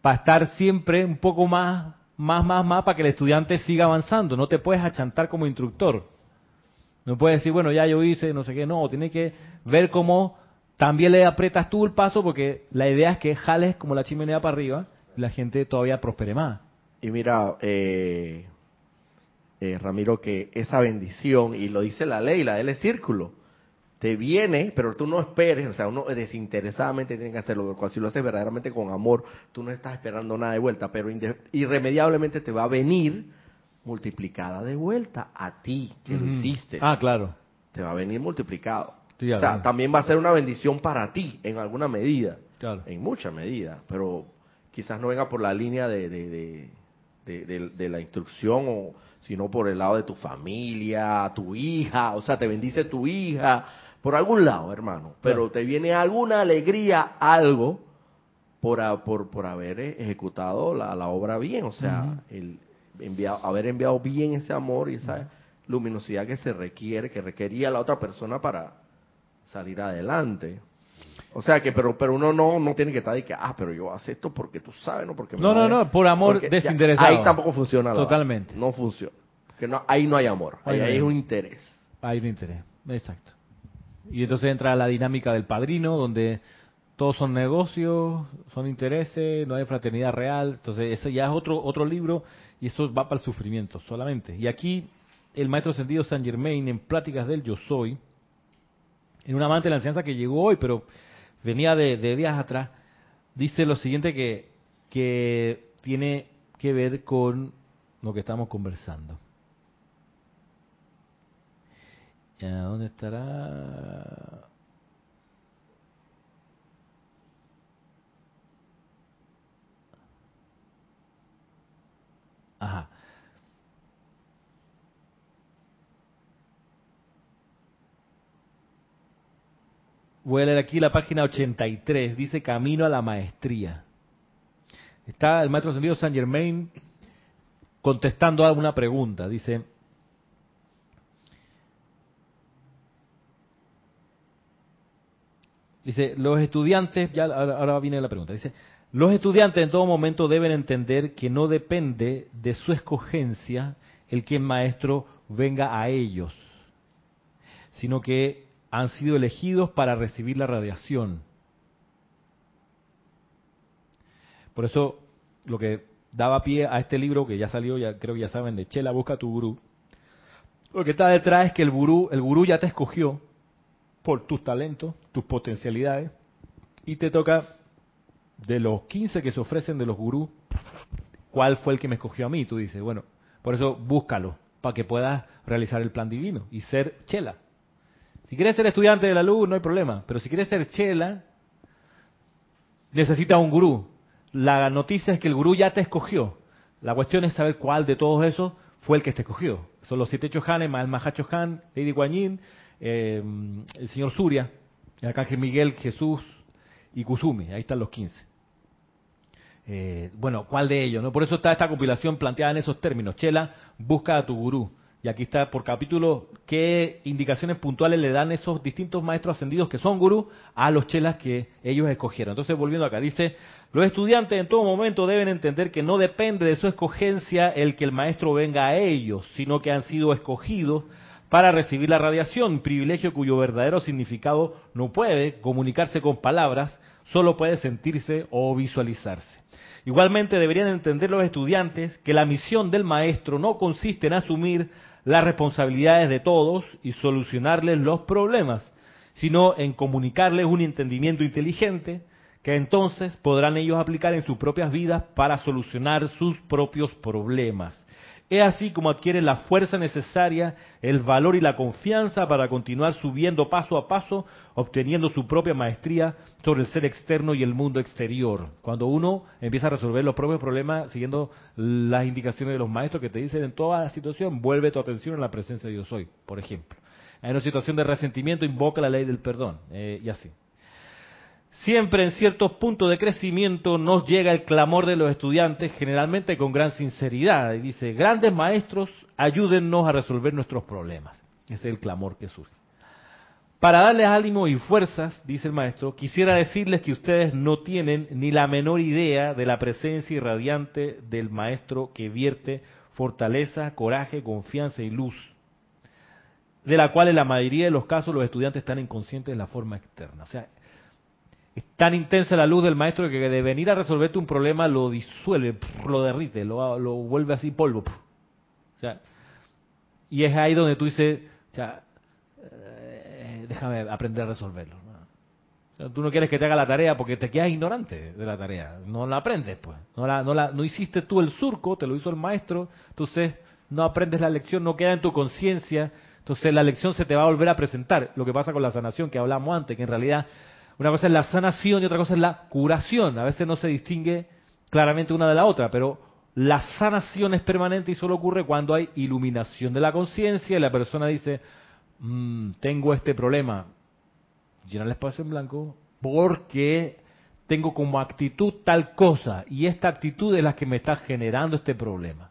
para estar siempre un poco más, más, más, más, para que el estudiante siga avanzando. No te puedes achantar como instructor. No puedes decir, bueno, ya yo hice, no sé qué, no, tiene que ver cómo también le aprietas tú el paso porque la idea es que jales como la chimenea para arriba y la gente todavía prospere más. Y mira, eh, eh, Ramiro, que esa bendición, y lo dice la ley, la del círculo, te viene, pero tú no esperes, o sea, uno desinteresadamente tiene que hacerlo, porque si lo haces verdaderamente con amor, tú no estás esperando nada de vuelta, pero irremediablemente te va a venir multiplicada de vuelta a ti que lo hiciste. Ah, claro. Te va a venir multiplicado. O sea, también va a ser una bendición para ti en alguna medida, claro. en mucha medida, pero quizás no venga por la línea de, de, de, de la instrucción o sino por el lado de tu familia, tu hija, o sea, te bendice tu hija, por algún lado, hermano, pero te viene alguna alegría, algo, por, por, por haber ejecutado la, la obra bien, o sea, el enviado, haber enviado bien ese amor y esa luminosidad que se requiere, que requería la otra persona para salir adelante. O sea que, pero, pero uno no, no tiene que estar ahí que, ah, pero yo hago esto porque tú sabes, ¿no? Porque no, no, no, por amor desinteresado. ahí tampoco funciona. Totalmente. no funciona. Que no, ahí no hay amor, ahí, hay un interés. Hay un interés, exacto. Y entonces entra la dinámica del padrino, donde todos son negocios, son intereses, no hay fraternidad real. Entonces eso ya es otro otro libro y eso va para el sufrimiento solamente. Y aquí el maestro sentido San Germain en Pláticas del Yo Soy, en un amante de la enseñanza que llegó hoy, pero venía de, días atrás, dice lo siguiente que, que tiene que ver con lo que estamos conversando. ¿Dónde estará? Ajá. Voy a leer aquí la página 83, dice Camino a la Maestría. Está el maestro Saint Germain contestando a una pregunta. Dice, dice, los estudiantes, ya ahora viene la pregunta, dice, los estudiantes en todo momento deben entender que no depende de su escogencia el que el maestro venga a ellos, sino que han sido elegidos para recibir la radiación. Por eso lo que daba pie a este libro que ya salió, ya creo que ya saben, de Chela busca tu gurú. Lo que está detrás es que el gurú, el gurú ya te escogió por tus talentos, tus potencialidades y te toca de los 15 que se ofrecen de los gurús, ¿cuál fue el que me escogió a mí? Tú dices, bueno, por eso búscalo, para que puedas realizar el plan divino y ser chela. Si quieres ser estudiante de la luz, no hay problema, pero si quieres ser chela, necesitas un gurú. La noticia es que el gurú ya te escogió. La cuestión es saber cuál de todos esos fue el que te escogió. Son los siete Chohanes, el Mahacho Han, Lady Guanyin, eh, el señor Surya, el arcángel Miguel, Jesús y Kusumi. Ahí están los 15. Eh, bueno, ¿cuál de ellos? No? Por eso está esta compilación planteada en esos términos. Chela, busca a tu gurú. Y aquí está por capítulo qué indicaciones puntuales le dan esos distintos maestros ascendidos que son gurú a los chelas que ellos escogieron. Entonces, volviendo acá, dice, los estudiantes en todo momento deben entender que no depende de su escogencia el que el maestro venga a ellos, sino que han sido escogidos para recibir la radiación, privilegio cuyo verdadero significado no puede comunicarse con palabras, solo puede sentirse o visualizarse. Igualmente deberían entender los estudiantes que la misión del maestro no consiste en asumir las responsabilidades de todos y solucionarles los problemas, sino en comunicarles un entendimiento inteligente que entonces podrán ellos aplicar en sus propias vidas para solucionar sus propios problemas. Es así como adquiere la fuerza necesaria, el valor y la confianza para continuar subiendo paso a paso, obteniendo su propia maestría sobre el ser externo y el mundo exterior. Cuando uno empieza a resolver los propios problemas siguiendo las indicaciones de los maestros que te dicen en toda la situación, vuelve tu atención a la presencia de Dios hoy, por ejemplo. En una situación de resentimiento, invoca la ley del perdón, eh, y así. Siempre en ciertos puntos de crecimiento nos llega el clamor de los estudiantes, generalmente con gran sinceridad, y dice, grandes maestros, ayúdennos a resolver nuestros problemas. Ese es el clamor que surge. Para darles ánimo y fuerzas, dice el maestro, quisiera decirles que ustedes no tienen ni la menor idea de la presencia irradiante del maestro que vierte fortaleza, coraje, confianza y luz, de la cual en la mayoría de los casos los estudiantes están inconscientes de la forma externa. O sea, es tan intensa la luz del maestro que de venir a resolverte un problema lo disuelve, lo derrite, lo, vuelve así polvo. O sea, y es ahí donde tú dices, o sea, eh, déjame aprender a resolverlo. tú no quieres que te haga la tarea porque te quedas ignorante de la tarea. No la aprendes, pues. No, la, no, la, no hiciste tú el surco, te lo hizo el maestro. Entonces, no aprendes la lección, no queda en tu conciencia. Entonces, la lección se te va a volver a presentar. Lo que pasa con la sanación que hablamos antes, que en realidad una cosa es la sanación y otra cosa es la curación. A veces no se distingue claramente una de la otra, pero la sanación es permanente y solo ocurre cuando hay iluminación de la conciencia y la persona dice, mm, tengo este problema, llena el espacio en blanco porque tengo como actitud tal cosa y esta actitud es la que me está generando este problema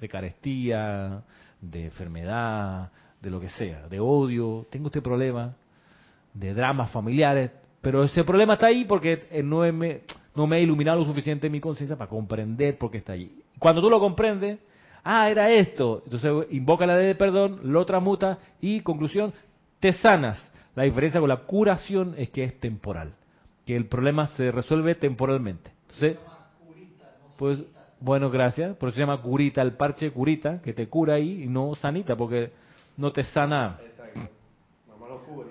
de carestía, de enfermedad, de lo que sea, de odio, tengo este problema de dramas familiares, pero ese problema está ahí porque eh, no me, no me iluminado lo suficiente mi conciencia para comprender por qué está allí. Cuando tú lo comprendes, ah, era esto, entonces invoca la ley de perdón, lo transmuta y, conclusión, te sanas. La diferencia con la curación es que es temporal, que el problema se resuelve temporalmente. Entonces, pues, bueno, gracias, por eso se llama curita, el parche curita, que te cura ahí y no sanita, porque no te sana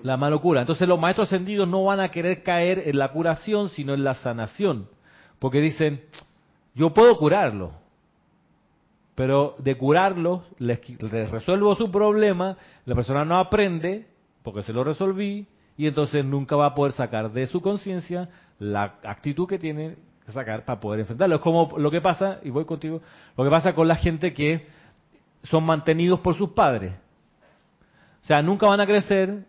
la malocura. Entonces los maestros ascendidos no van a querer caer en la curación, sino en la sanación. Porque dicen, yo puedo curarlo, Pero de curarlos, les, les resuelvo su problema, la persona no aprende porque se lo resolví y entonces nunca va a poder sacar de su conciencia la actitud que tiene que sacar para poder enfrentarlo. Es como lo que pasa, y voy contigo, lo que pasa con la gente que son mantenidos por sus padres. O sea, nunca van a crecer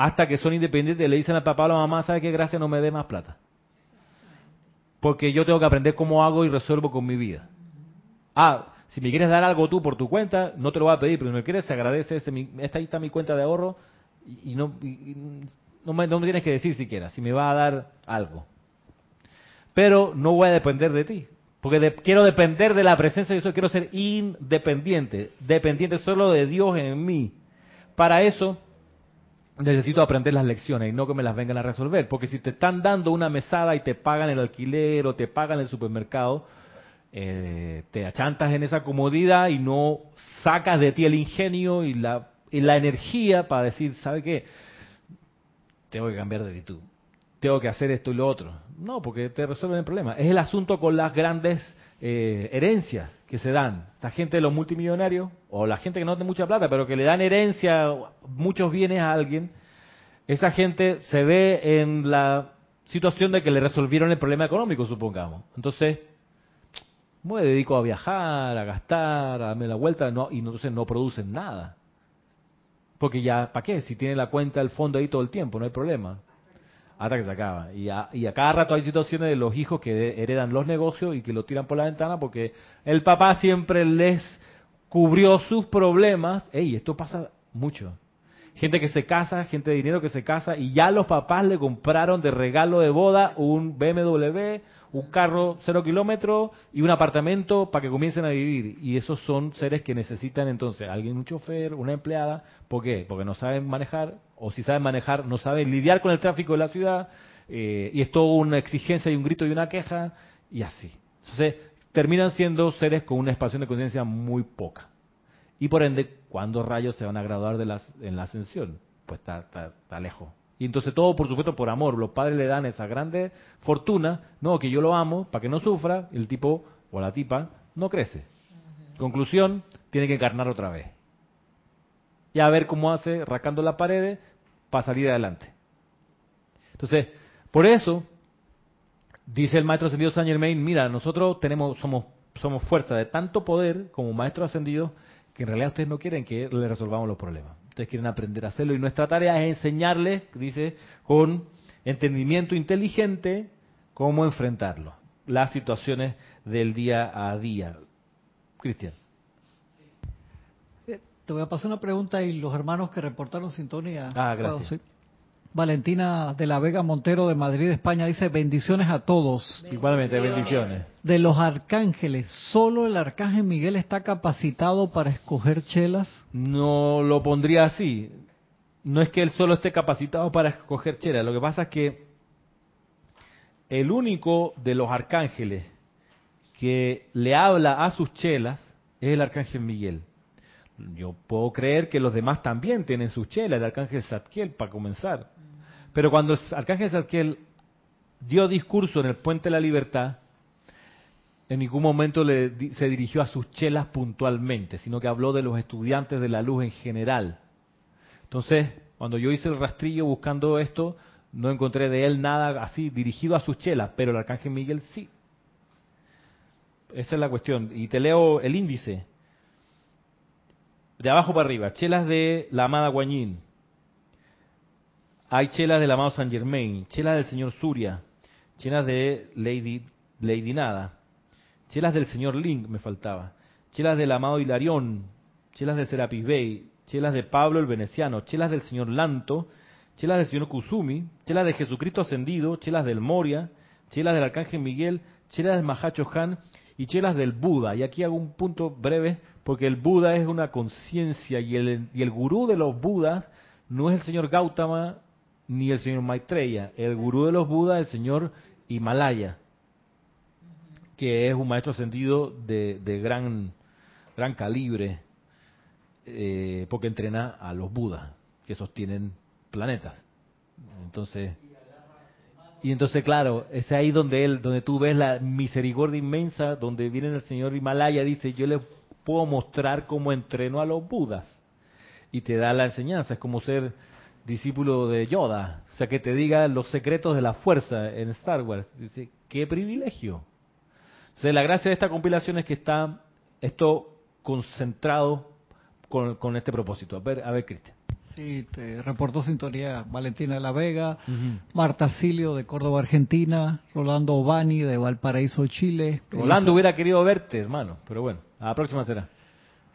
hasta que son independientes y le dicen al papá o a la mamá, ¿sabe qué? Gracias, no me dé más plata. Porque yo tengo que aprender cómo hago y resuelvo con mi vida. Ah, si me quieres dar algo tú por tu cuenta, no te lo voy a pedir, pero si me quieres, se agradece. esta ahí está mi cuenta de ahorro y, no, no, me, no me tienes que decir siquiera si me va a dar algo. Pero no voy a depender de ti. Porque quiero depender de la presencia de Dios, quiero ser independiente, dependiente solo de Dios en mí. Para eso necesito aprender las lecciones y no que me las vengan a resolver. Porque si te están dando una mesada y te pagan el alquiler o te pagan el supermercado, eh, te achantas en esa comodidad y no sacas de ti el ingenio y la, y la energía para decir, ¿sabe qué? Tengo que cambiar de actitud tengo que hacer esto y lo otro. No, porque te resuelven el problema. Es el asunto con las grandes eh, herencias que se dan. La gente de los multimillonarios, o la gente que no tiene mucha plata, pero que le dan herencia, muchos bienes a alguien, esa gente se ve en la situación de que le resolvieron el problema económico, supongamos. Entonces, me dedico a viajar, a gastar, a darme la vuelta, no, y entonces no producen nada. Porque ya, ¿para qué? Si tiene la cuenta, el fondo ahí todo el tiempo, no hay problema hasta que se acaba. Y a, y a cada rato hay situaciones de los hijos que heredan los negocios y que lo tiran por la ventana porque el papá siempre les cubrió sus problemas. Ey, esto pasa mucho. Gente que se casa, gente de dinero que se casa y ya los papás le compraron de regalo de boda un BMW, un carro cero kilómetros y un apartamento para que comiencen a vivir. Y esos son seres que necesitan entonces alguien, un chofer, una empleada. ¿Por qué? Porque no saben manejar, o si saben manejar, no saben lidiar con el tráfico de la ciudad. Eh, y es todo una exigencia y un grito y una queja, y así. Entonces, terminan siendo seres con una expansión de conciencia muy poca. Y por ende, ¿cuándo rayos se van a graduar de las, en la ascensión? Pues está, está lejos. Y entonces todo, por supuesto, por amor. Los padres le dan esa grande fortuna, no, que yo lo amo, para que no sufra, el tipo o la tipa no crece. Conclusión, tiene que encarnar otra vez. Y a ver cómo hace, rascando la pared, para salir adelante. Entonces, por eso, dice el maestro ascendido Saint Germain, mira, nosotros tenemos, somos, somos fuerza de tanto poder como maestro ascendido que en realidad ustedes no quieren que le resolvamos los problemas quieren aprender a hacerlo. Y nuestra tarea es enseñarles, dice, con entendimiento inteligente, cómo enfrentarlo. Las situaciones del día a día. Cristian. Te voy a pasar una pregunta y los hermanos que reportaron sintonía. Ah, gracias. Valentina de la Vega Montero de Madrid, España, dice bendiciones a todos. Igualmente, bendiciones. De los arcángeles, ¿solo el arcángel Miguel está capacitado para escoger chelas? No lo pondría así. No es que él solo esté capacitado para escoger chelas. Lo que pasa es que el único de los arcángeles que le habla a sus chelas es el arcángel Miguel. Yo puedo creer que los demás también tienen sus chelas, el arcángel Zadkiel para comenzar. Pero cuando el arcángel Zadkiel dio discurso en el Puente de la Libertad, en ningún momento le, se dirigió a sus chelas puntualmente, sino que habló de los estudiantes de la luz en general. Entonces, cuando yo hice el rastrillo buscando esto, no encontré de él nada así dirigido a sus chelas, pero el arcángel Miguel sí. Esa es la cuestión. Y te leo el índice. De abajo para arriba, chelas de la amada Guanyin, hay chelas del amado Saint Germain, chelas del señor Surya, chelas de Lady, Lady Nada, chelas del señor Link me faltaba, chelas del amado Hilarión, chelas de Serapis Bey, chelas de Pablo el Veneciano, chelas del señor Lanto, chelas del señor Kusumi, chelas de Jesucristo ascendido, chelas del Moria, chelas del Arcángel Miguel, chelas del Mahacho Han y chelas del Buda. Y aquí hago un punto breve porque el Buda es una conciencia y el, y el gurú de los Budas no es el señor Gautama ni el señor Maitreya. El gurú de los Budas, el señor Himalaya, que es un maestro ascendido de, de gran, gran calibre, eh, porque entrena a los Budas, que sostienen planetas. Entonces, Y entonces, claro, es ahí donde él, donde tú ves la misericordia inmensa, donde viene el señor Himalaya, dice, yo le puedo mostrar cómo entreno a los budas. Y te da la enseñanza, es como ser discípulo de Yoda, o sea, que te diga los secretos de la fuerza en Star Wars. Dice, qué privilegio. O la gracia de esta compilación es que está esto concentrado con, este propósito. A ver, a ver, Cristian. Sí, te reportó sintonía Valentina de la Vega, Marta Silio de Córdoba, Argentina, Rolando Obani de Valparaíso, Chile. Rolando hubiera querido verte, hermano, pero bueno, a la próxima será.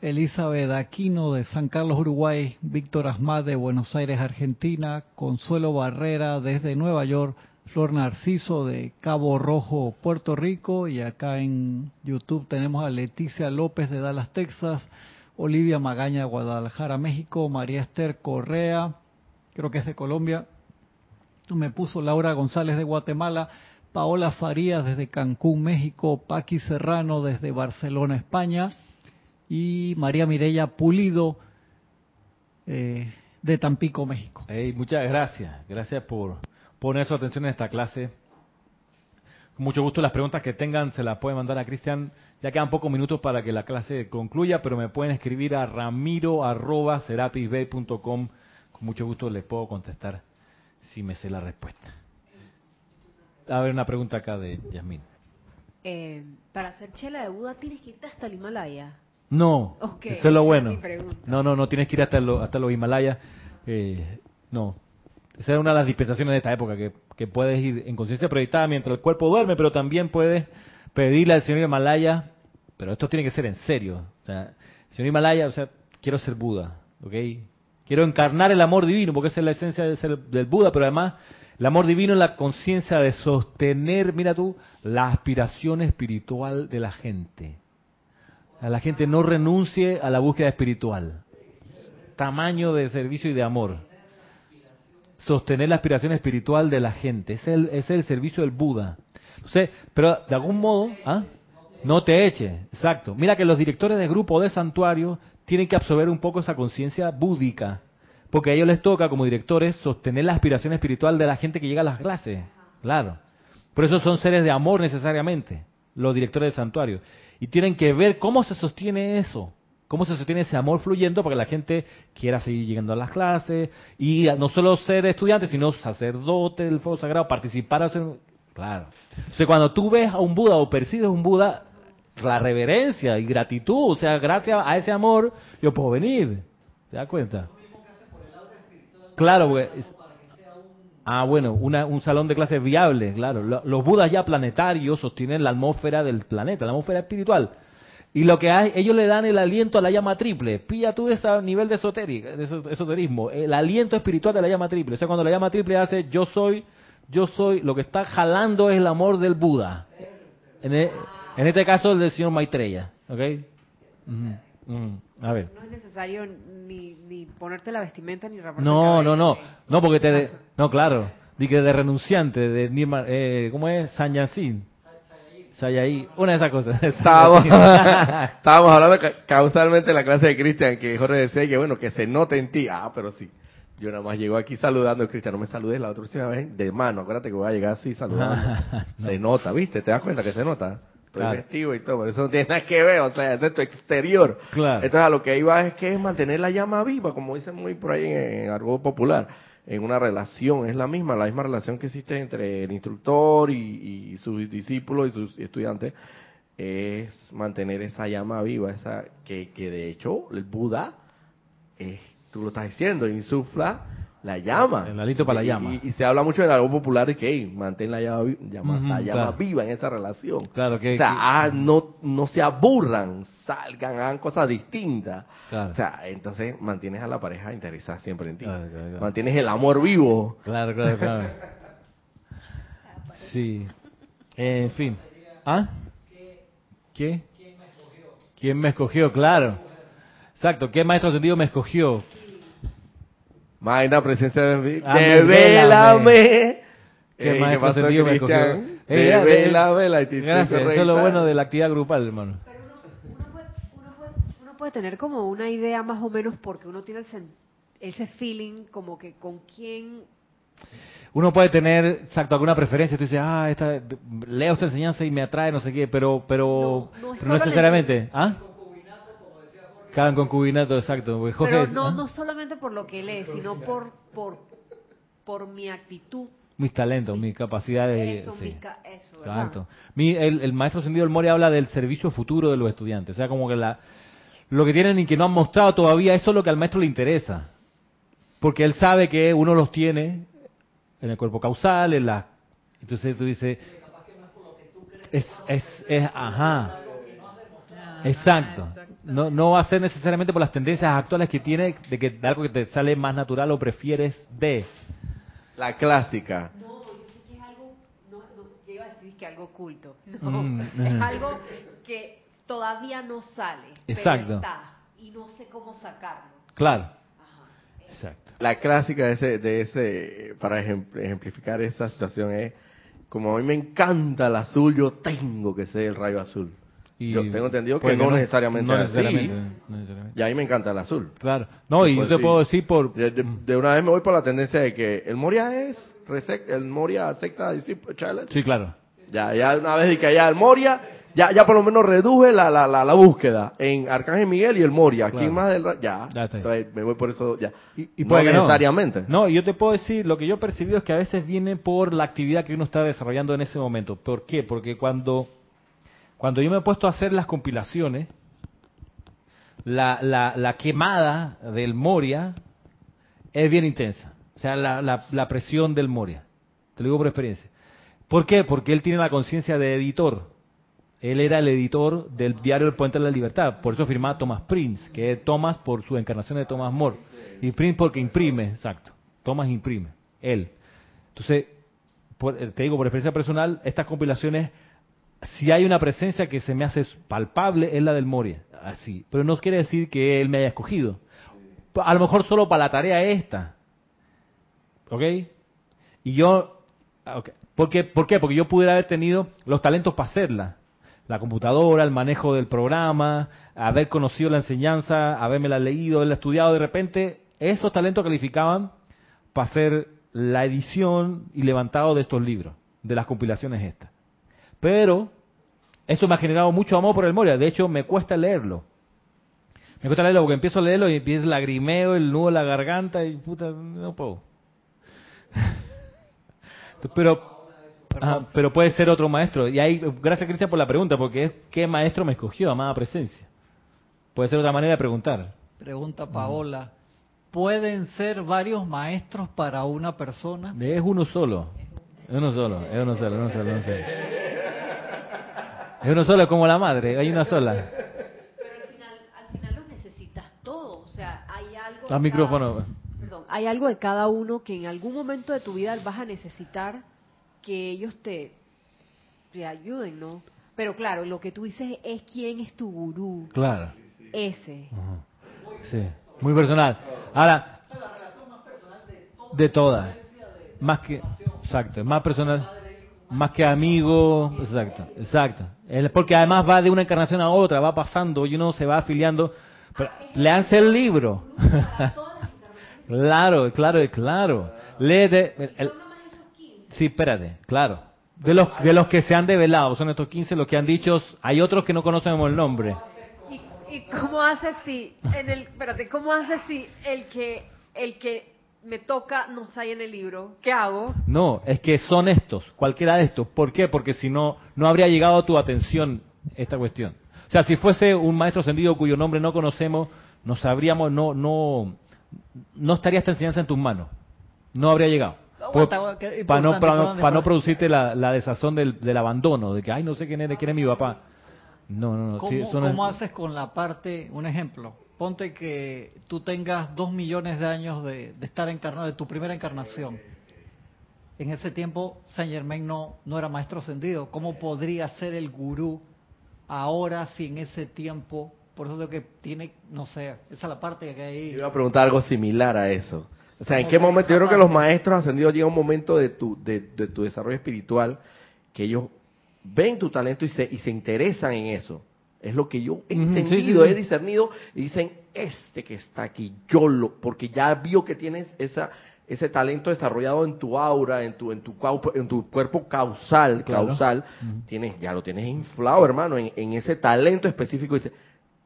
Elizabeth Aquino de San Carlos, Uruguay, Víctor Asmad de Buenos Aires, Argentina, Consuelo Barrera desde Nueva York, Flor Narciso de Cabo Rojo, Puerto Rico, y acá en YouTube tenemos a Leticia López de Dallas, Texas, Olivia Magaña de Guadalajara, México, María Esther Correa, creo que es de Colombia, me puso Laura González de Guatemala, Paola Farías desde Cancún, México, Paqui Serrano desde Barcelona, España, y María Mireya Pulido eh, de Tampico, México. muchas gracias, gracias por poner su atención en esta clase. Con mucho gusto las preguntas que tengan se las pueden mandar a Cristian. Ya quedan pocos minutos para que la clase concluya, pero me pueden escribir a ramiro.serapisbay.com. Con mucho gusto les puedo contestar si me sé la respuesta. A ver, una pregunta acá de Yasmín. Eh, para hacer chela de Buda tienes que irte hasta el Himalaya. No, eso es lo bueno. no, no, no tienes que ir hasta, hasta los Himalayas. Eh, no, esa es una de las dispensaciones de esta época, que, que puedes ir en conciencia proyectada mientras el cuerpo duerme, pero también puedes pedirle al señor Himalaya, pero esto tiene que ser en serio. O sea, señor Himalaya, o sea, quiero ser Buda, ¿ok? Quiero encarnar el amor divino, porque esa es la esencia de ser, del Buda, pero además el amor divino es la conciencia de sostener, mira tú, la aspiración espiritual de la gente. A la gente no renuncie a la búsqueda espiritual. Tamaño de servicio y de amor. Sostener la aspiración espiritual de la gente. Es el, es el servicio del Buda. pero de algún modo, ¿ah? no te eche. Exacto. Mira que los directores de grupo de santuario tienen que absorber un poco esa conciencia búdica. Porque a ellos les toca, como directores, sostener la aspiración espiritual de la gente que llega a las clases. Claro. Por eso son seres de amor necesariamente, los directores de santuario y tienen que ver cómo se sostiene eso, cómo se sostiene ese amor fluyendo para que la gente quiera seguir llegando a las clases y no solo ser estudiante, sino sacerdote del fuego sagrado, participar. Hacer... Claro. Entonces, cuando tú ves a un Buda o percibes un Buda, la reverencia y gratitud, o sea, gracias a ese amor, yo puedo venir. ¿Te das cuenta? Claro. Ah, bueno, un salón de clases viable, claro. Los budas ya planetarios sostienen la atmósfera del planeta, la atmósfera espiritual. Y lo que hay, ellos le dan el aliento a la llama triple. Pilla tú ese nivel de, de esoterismo, el aliento espiritual de la llama triple. O sea, cuando la llama triple hace yo soy, yo soy, lo que está jalando es el amor del Buda. En, e, este caso el del señor Maitreya. ¿Ok? A ver. No es necesario ni, ni ponerte la vestimenta ni No, no, no. No, porque te. no, claro. Dije de renunciante, de eh, ¿Cómo es? Sañacín. Sayayí. Una de esas cosas. [LAUGHS] Estábamos, [LAUGHS] estábamos hablando causalmente en la clase de Cristian, que Jorge decía que bueno, que se note en ti. Ah, pero sí. Yo nada más llego aquí saludando, Cristian, no me saludes la otra vez de mano. Acuérdate que voy a llegar así saludando. [LAUGHS] Se nota, ¿viste? ¿Te das cuenta que se nota? Y todo, pero eso no tiene nada que ver, o sea, es tu exterior. Claro. Entonces a lo que iba es que es mantener la llama viva, como dicen muy por ahí en, algo popular, en una relación, es la misma, la misma relación que existe entre el instructor y, sus discípulos y sus estudiantes, es mantener esa llama viva, esa que, que de hecho el Buda, tú lo estás diciendo, insufla la llama. El alito para la llama. Y, se habla mucho en algo popular de que hey, mantén la llama, llama, la llama viva en esa relación. Claro que, o sea, ah, no, no se aburran, salgan, hagan cosas distintas. O sea, entonces mantienes a la pareja interesada siempre en ti. mantienes el amor vivo. Claro, claro, claro. sí. en fin. ¿Ah? ¿Qué? ¿Quién me escogió? ¿Quién me escogió? Claro. Exacto. ¿Qué maestro sentido me escogió? Magna presencia de mí. Devélame. ¿Qué más pasó, Cristian? Devélame Gracias, eso es lo bueno de la actividad grupal, hermano. Pero uno, puede, uno, puede, tener como una idea más o menos porque uno tiene ese feeling como que con quién uno puede tener, exacto, alguna preferencia, tú dices, ah, esta, leo esta enseñanza y me atrae, no sé qué, pero, pero, no, necesariamente. ¿Ah? Cada concubinato, exacto. pero no, ¿ah? no solamente por lo que lee, sino por, por, por mi actitud. Mis talentos, mis capacidades. Eso, sí. eso Exacto. Mi, el, el, maestro Sendido del Mori habla del servicio futuro de los estudiantes. O sea, como que la, lo que tienen y que no han mostrado todavía, eso es lo que al maestro le interesa. Porque él sabe que uno los tiene en el cuerpo causal, en la... Entonces tú dices... Es, es, es, ajá. Exacto. No, no va a ser necesariamente por las tendencias actuales que tiene de que algo que te sale más natural o prefieres de. La clásica. No, yo sé que es algo, no, no iba a decir que algo oculto. [LAUGHS] No, mm, es algo que todavía no sale. Exacto. Pero está, y no sé cómo sacarlo. Claro. Exacto. La clásica de ese, de ese, para ejemplificar esa situación es, como a mí me encanta el azul, yo tengo que ser el rayo azul. Y yo tengo entendido que, no, necesariamente, no necesariamente, Y a mí me encanta el azul. Claro. No, y yo te puedo decir por... De, una vez me voy por la tendencia de que el Moria es... El Moria secta Sí, claro. Ya, ya una vez de que allá el Moria ya, ya por lo menos reduje la, la, la, búsqueda en Arcángel Miguel y el Moria. ¿Quién más del ya? entonces me voy por eso ya. Y, y no necesariamente. No, yo te puedo decir, lo que yo he percibido es que a veces viene por la actividad que uno está desarrollando en ese momento. ¿Por qué? Porque cuando, cuando yo me he puesto a hacer las compilaciones, la, quemada del Moria es bien intensa. O sea, la, presión del Moria. Te lo digo por experiencia. ¿Por qué? Porque él tiene la conciencia de editor él era el editor del diario El Puente de la Libertad, por eso firmaba Thomas Prince, que es Thomas por su encarnación de Thomas More, y Prince porque imprime, exacto. Thomas imprime, él. Entonces, eh, te digo, por experiencia personal, estas compilaciones, si hay una presencia que se me hace palpable, es la del Moria, así. Pero no quiere decir que él me haya escogido. A lo mejor solo para la tarea esta. ¿Ok? Y yo, okay. ¿Por, qué? ¿Por qué? Porque yo pudiera haber tenido los talentos para hacerla la computadora, el manejo del programa, haber conocido la enseñanza, haberme leído, haberla estudiado, de repente esos talentos calificaban para hacer la edición y levantado de estos libros, de las compilaciones estas. Pero eso me ha generado mucho amor por el Moria, de hecho me cuesta leerlo. Me cuesta leerlo porque empiezo a leerlo y empieza el lagrimeo, el nudo en la garganta y puta, no puedo. [LAUGHS] Pero pero puede ser otro maestro. Y ahí, gracias Cristian por la pregunta, porque es ¿qué maestro me escogió, amada presencia? Puede ser otra manera de preguntar. Pregunta Paola. ¿Pueden ser varios maestros para una persona? Es uno solo. Es uno solo, es uno solo, es uno solo, es uno solo. Como la madre, hay una sola. Pero al final, al final lo necesitas todo. O sea, hay algo... Al micrófono. perdón, hay algo de cada uno que en algún momento de tu vida vas a necesitar que ellos te, te ayuden, ¿no? Pero claro, lo que tú dices es quién es tu gurú. Claro. Ese. Sí, muy personal. Ahora, de todas. Más que, exacto, más personal, más que amigo, exacto, exacto. Porque además va de una encarnación a otra, va pasando y uno se va afiliando. Pero, leanse el libro. [LAUGHS] claro, claro, claro. El, Sí, espérate, claro. De los, de los que se han develado, son estos 15 los que han dicho, hay otros que no conocemos el nombre. ¿Y, cómo hace si, en el, espérate, cómo hace si el que, el que me toca no sale en el libro? ¿Qué hago? No, es que son estos, cualquiera de estos. ¿Por qué? Porque si no, no habría llegado a tu atención esta cuestión. O sea, si fuese un maestro ascendido cuyo nombre no conocemos, no sabríamos, no, no, no estaría esta enseñanza en tus manos. No habría llegado para no, para no, producirte la, la desazón del, del, abandono, de que, ay, no sé quién es, quién es mi papá. No, no, no. ¿Cómo, haces con la parte, un ejemplo? Ponte que tú tengas dos millones de años de, de estar encarnado, de tu primera encarnación. En ese tiempo, Saint Germain no, no era maestro ascendido. ¿Cómo podría ser el gurú ahora si en ese tiempo por eso lo que tiene, no sé, esa es la parte que hay. Yo iba a preguntar algo similar a eso. O sea, ¿en qué momento? Yo creo que los maestros ascendidos llega un momento de tu, de, tu desarrollo espiritual que ellos ven tu talento y se, y se interesan en eso. Es lo que yo he entendido, he discernido y dicen, este que está aquí, yo lo, porque ya vio que tienes esa ese talento desarrollado en tu aura, en tu, en tu, en tu cuerpo causal, causal, tienes, ya lo tienes inflado, hermano, en, en ese talento específico. Dice,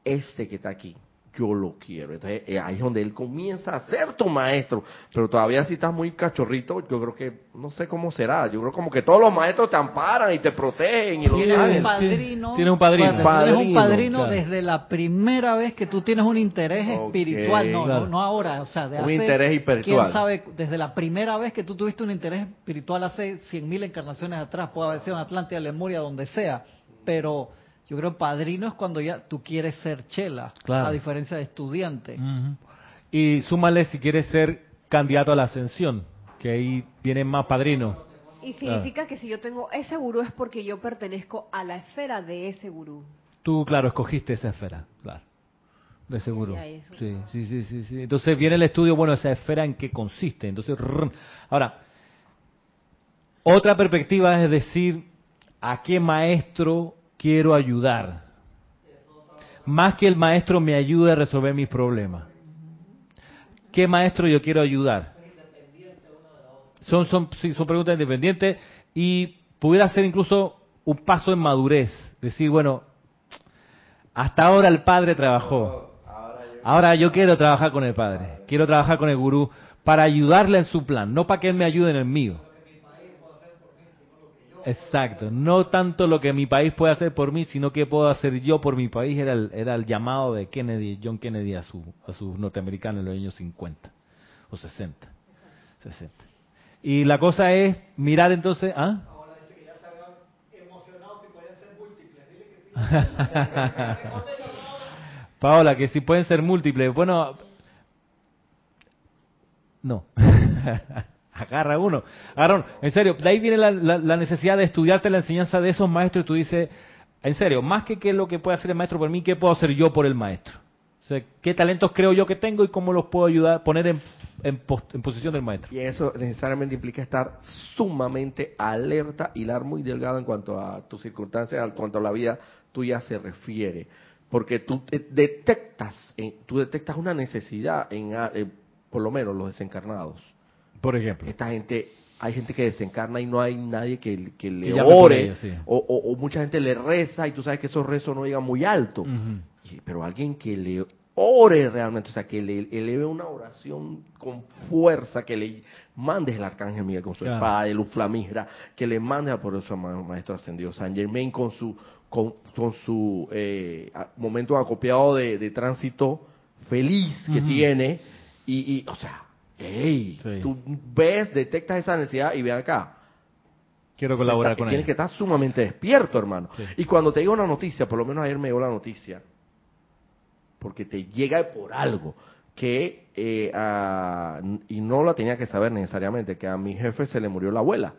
este que está aquí, yo lo quiero. Entonces eh, ahí es donde él comienza a ser tu maestro. Pero todavía si estás muy cachorrito, yo creo que, no sé cómo será, yo creo como que todos los maestros te amparan y te protegen. Y tienes un padrino. Tienes un padrino. Tienes un padrino desde la primera vez que tú tienes un interés espiritual, no, no, ahora, o sea, de un interés espiritual. Quién sabe, desde la primera vez que tú tuviste un interés espiritual hace cien mil encarnaciones atrás, puede haber sido en Atlántida, Lemuria, donde sea, pero yo creo padrino es cuando ya tú quieres ser chela, a diferencia de estudiante. Y súmale si quieres ser candidato a la ascensión, que ahí vienen más padrinos. Y significa que si yo tengo ese gurú es porque yo pertenezco a la esfera de ese gurú. Tú, claro, escogiste esa esfera, claro. De ese gurú. Sí, sí, sí, sí, Entonces viene el estudio, bueno, esa esfera en qué consiste. Entonces, ahora, otra perspectiva es decir, ¿a qué maestro quiero ayudar. Más que el maestro me ayude a resolver mis problemas. ¿Qué maestro yo quiero ayudar? Son, son, son preguntas independientes y pudiera ser incluso un paso en madurez. Decir, bueno, hasta ahora el padre trabajó. Ahora yo quiero trabajar con el padre. Quiero trabajar con el gurú para ayudarle en su plan, no para que él me ayude en el mío. Exacto, no tanto lo que mi país puede hacer por mí, sino que puedo hacer yo por mi país, era el, era el llamado de Kennedy, John Kennedy a, su, a sus norteamericanos en los años 50 o 60. 60. Y la cosa es mirar entonces... ¿ah? [LAUGHS] Paola, que si pueden ser múltiples. Bueno, no. [LAUGHS] agarra uno. Agarra En serio, de ahí viene la, necesidad de estudiarte la enseñanza de esos maestros y tú dices, en serio, más que qué es lo que puede hacer el maestro por mí, ¿qué puedo hacer yo por el maestro? O sea, ¿qué talentos creo yo que tengo y cómo los puedo ayudar, poner en, en, posición del maestro? Y eso necesariamente implica estar sumamente alerta, hilar muy delgado en cuanto a tus circunstancias, en cuanto a la vida tuya se refiere. Porque tú detectas, tú detectas una necesidad en, en por lo menos los desencarnados por ejemplo. Esta gente, hay gente que desencarna y no hay nadie que, le ore, o, mucha gente le reza y tú sabes que esos rezos no llegan muy alto. pero alguien que le ore realmente, o sea, que le eleve una oración con fuerza, que le mandes el arcángel Miguel con su espada de luz flamígera, que le mande al poderoso maestro ascendido San Germain con su con, su eh, momento acopiado de, tránsito feliz que tiene y, y, o sea, Ey, tú ves, detectas esa necesidad y ve acá. Quiero colaborar con Tienes que estar sumamente despierto, hermano. Y cuando te llega una noticia, por lo menos ayer me llegó la noticia, porque te llega por algo que eh, y no la tenía que saber necesariamente que a mi jefe se le murió la abuela.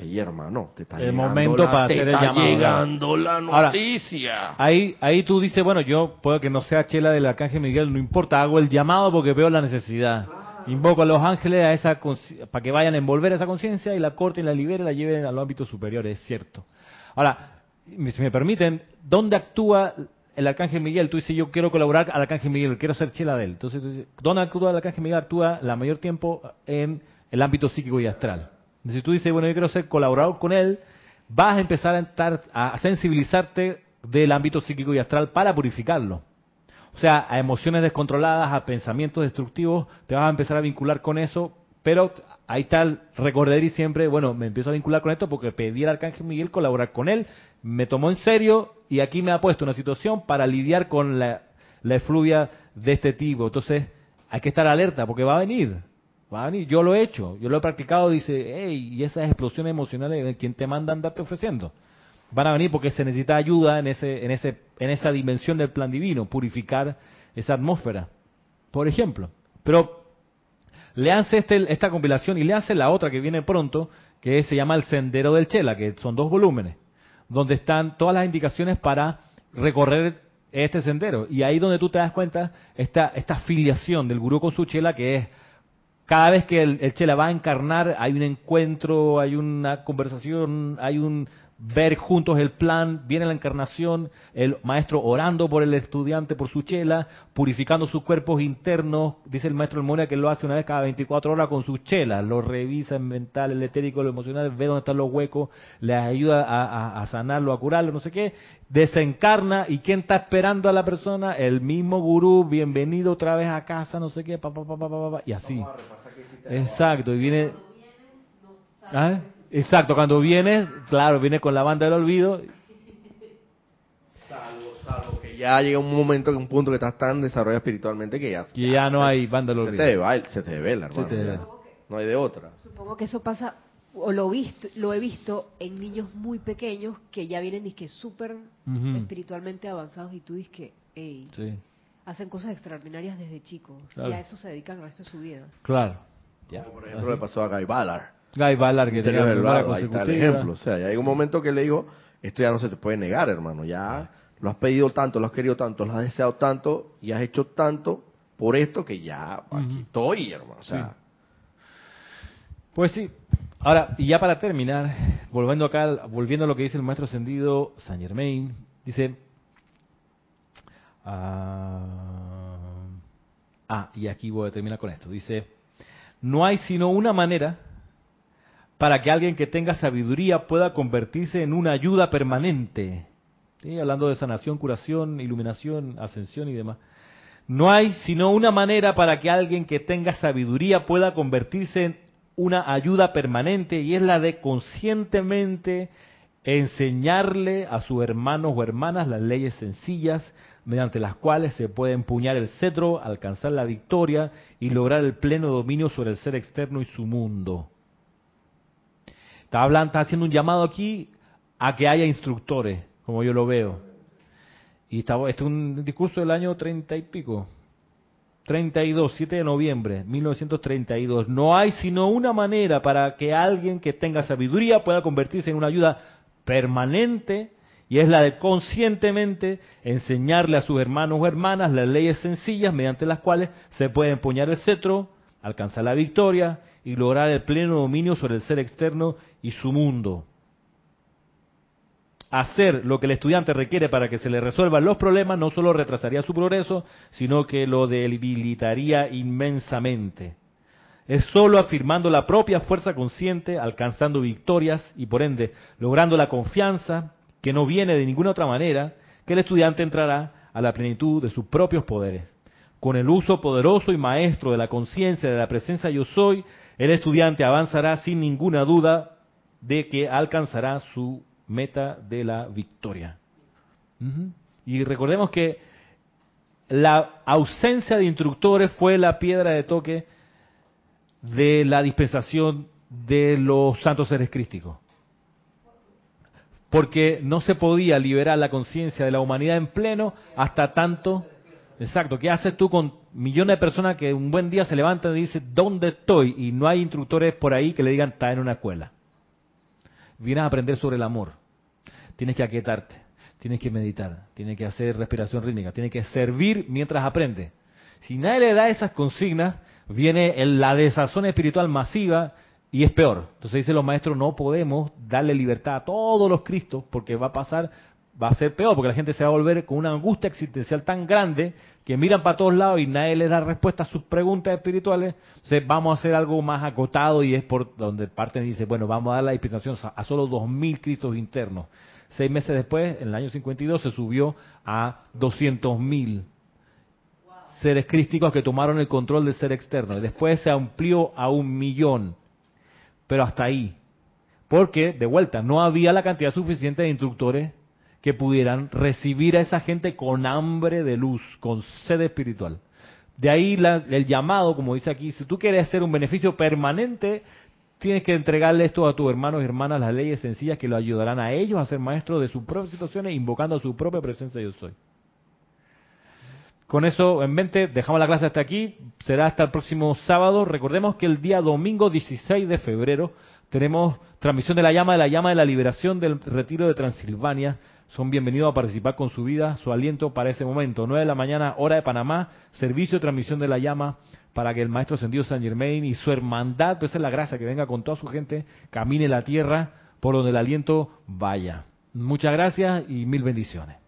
Y hermano, te está el momento para hacer el llamado. llegando la noticia. ahí ahí tú dices, bueno, yo puedo que no sea chela del arcángel Miguel, no importa, hago el llamado porque veo la necesidad. Invoco a los ángeles a esa para que vayan a envolver esa conciencia y la corten, la liberen, la lleven a los ámbitos superiores, es cierto. Ahora, si me permiten, ¿dónde actúa el arcángel Miguel? Tú dices, yo quiero colaborar al arcángel Miguel, quiero ser chela de él. Entonces, ¿dónde actúa el arcángel Miguel? Actúa la mayor tiempo en el ámbito psíquico y astral. Si tú dices, bueno, yo quiero ser colaborador con él, vas a empezar a, estar, a sensibilizarte del ámbito psíquico y astral para purificarlo. O sea, a emociones descontroladas, a pensamientos destructivos, te vas a empezar a vincular con eso, pero ahí está el recordar y siempre, bueno, me empiezo a vincular con esto porque pedí al Arcángel Miguel colaborar con él, me tomó en serio y aquí me ha puesto una situación para lidiar con la, la efluvia de este tipo. Entonces, hay que estar alerta porque va a venir, va a venir. Yo lo he hecho, yo lo he practicado, dice, hey, y esas explosiones emocionales, ¿quién te manda a andarte ofreciendo? Van a venir porque se necesita ayuda en ese, en ese, en esa dimensión del plan divino, purificar esa atmósfera, por ejemplo. Pero leanse este, esta compilación y leanse la otra que viene pronto, que se llama El Sendero del Chela, que son dos volúmenes, donde están todas las indicaciones para recorrer este sendero. Y ahí donde tú te das cuenta esta, esta filiación del gurú con su chela, que es cada vez que el chela va a encarnar, hay un encuentro, hay una conversación, hay un ver juntos el plan, viene la encarnación, el maestro orando por el estudiante, por su chela, purificando sus cuerpos internos, dice el maestro Moria que lo hace una vez cada 24 horas con sus chelas, lo revisa en mental, el etérico, lo emocional, ve dónde están los huecos, le ayuda a, sanarlo, a curarlo, no sé qué, desencarna y ¿quién está esperando a la persona? El mismo gurú, bienvenido otra vez a casa, no sé qué, pa, pa, pa, y así. Exacto, y viene... ¿Ah? Exacto, cuando vienes, claro, viene con la banda del olvido. Salvo, salvo que ya llega un momento, un punto que estás tan desarrollado espiritualmente que ya... Que ya, no hay banda del olvido. Se te, devela, hermano. no hay de otra. Supongo que eso pasa, o lo, visto, lo he visto en niños muy pequeños que ya vienen que súper espiritualmente avanzados y tú dices que, hey, hacen cosas extraordinarias desde chicos. Y a eso se dedican el resto de su vida. Claro. Ya. Como por ejemplo le pasó a Guy Ballard Guy Ballard que tenía el ahí está el ejemplo. O sea, ya hay un momento que le digo, esto ya no se te puede negar, hermano. Ya lo has pedido tanto, lo has querido tanto, lo has deseado tanto y has hecho tanto por esto que ya aquí estoy, hermano. O sea. Pues sí. Ahora, y ya para terminar, volviendo acá, volviendo a lo que dice el maestro ascendido Saint Germain, dice, ah, ah, y aquí voy a terminar con esto, dice, no hay sino una manera para que alguien que tenga sabiduría pueda convertirse en una ayuda permanente. Hablando de sanación, curación, iluminación, ascensión y demás. No hay sino una manera para que alguien que tenga sabiduría pueda convertirse en una ayuda permanente y es la de conscientemente enseñarle a sus hermanos o hermanas las leyes sencillas mediante las cuales se puede empuñar el cetro, alcanzar la victoria y lograr el pleno dominio sobre el ser externo y su mundo. Está, hablando, está haciendo un llamado aquí a que haya instructores, como yo lo veo. Y está, este es un discurso del año treinta y pico. 32, 7 de noviembre, 1932. No hay sino una manera para que alguien que tenga sabiduría pueda convertirse en una ayuda permanente y es la de conscientemente enseñarle a sus hermanos o hermanas las leyes sencillas mediante las cuales se puede empuñar el cetro, alcanzar la victoria y lograr el pleno dominio sobre el ser externo y su mundo. Hacer lo que el estudiante requiere para que se le resuelvan los problemas no solo retrasaría su progreso, sino que lo debilitaría inmensamente. Es solo afirmando la propia fuerza consciente, alcanzando victorias y por ende logrando la confianza, que no viene de ninguna otra manera, que el estudiante entrará a la plenitud de sus propios poderes. Con el uso poderoso y maestro de la conciencia de la presencia yo soy, el estudiante avanzará sin ninguna duda de que alcanzará su meta de la victoria. Y recordemos que la ausencia de instructores fue la piedra de toque de la dispensación de los santos seres crísticos. Porque no se podía liberar la conciencia de la humanidad en pleno hasta tanto Exacto, ¿qué haces tú con millones de personas que un buen día se levantan y dicen, ¿dónde estoy? Y no hay instructores por ahí que le digan, está en una escuela. Vienes a aprender sobre el amor. Tienes que aquietarte, tienes que meditar, tienes que hacer respiración rítmica, tienes que servir mientras aprendes. Si nadie le da esas consignas, viene la desazón espiritual masiva y es peor. Entonces dicen los maestros, no podemos darle libertad a todos los cristos porque va a pasar va a ser peor, porque la gente se va a volver con una angustia existencial tan grande que miran para todos lados y nadie les da respuesta a sus preguntas espirituales. Entonces vamos a hacer algo más acotado y es por donde parte dice, bueno, vamos a dar la dispensación a solo 2.000 cristos internos. Seis meses después, en el año 52, se subió a 200.000 seres crísticos que tomaron el control del ser externo. Después se amplió a un millón, pero hasta ahí. Porque, de vuelta, no había la cantidad suficiente de instructores que pudieran recibir a esa gente con hambre de luz, con sed espiritual. De ahí el llamado, como dice aquí, si tú quieres hacer un beneficio permanente, tienes que entregarle esto a tus hermanos y hermanas, las leyes sencillas que lo ayudarán a ellos a ser maestros de sus propias situaciones, invocando a su propia presencia yo soy. Con eso en mente, dejamos la clase hasta aquí. Será hasta el próximo sábado. Recordemos que el día domingo 16 de febrero tenemos transmisión de la llama de la llama de la liberación del retiro de Transilvania son bienvenidos a participar con su vida, su aliento para ese momento. 9 de la mañana, hora de Panamá, servicio de transmisión de la llama para que el Maestro Ascendido San Germain y su hermandad, pues es la gracia que venga con toda su gente, camine la tierra por donde el aliento vaya. Muchas gracias y mil bendiciones.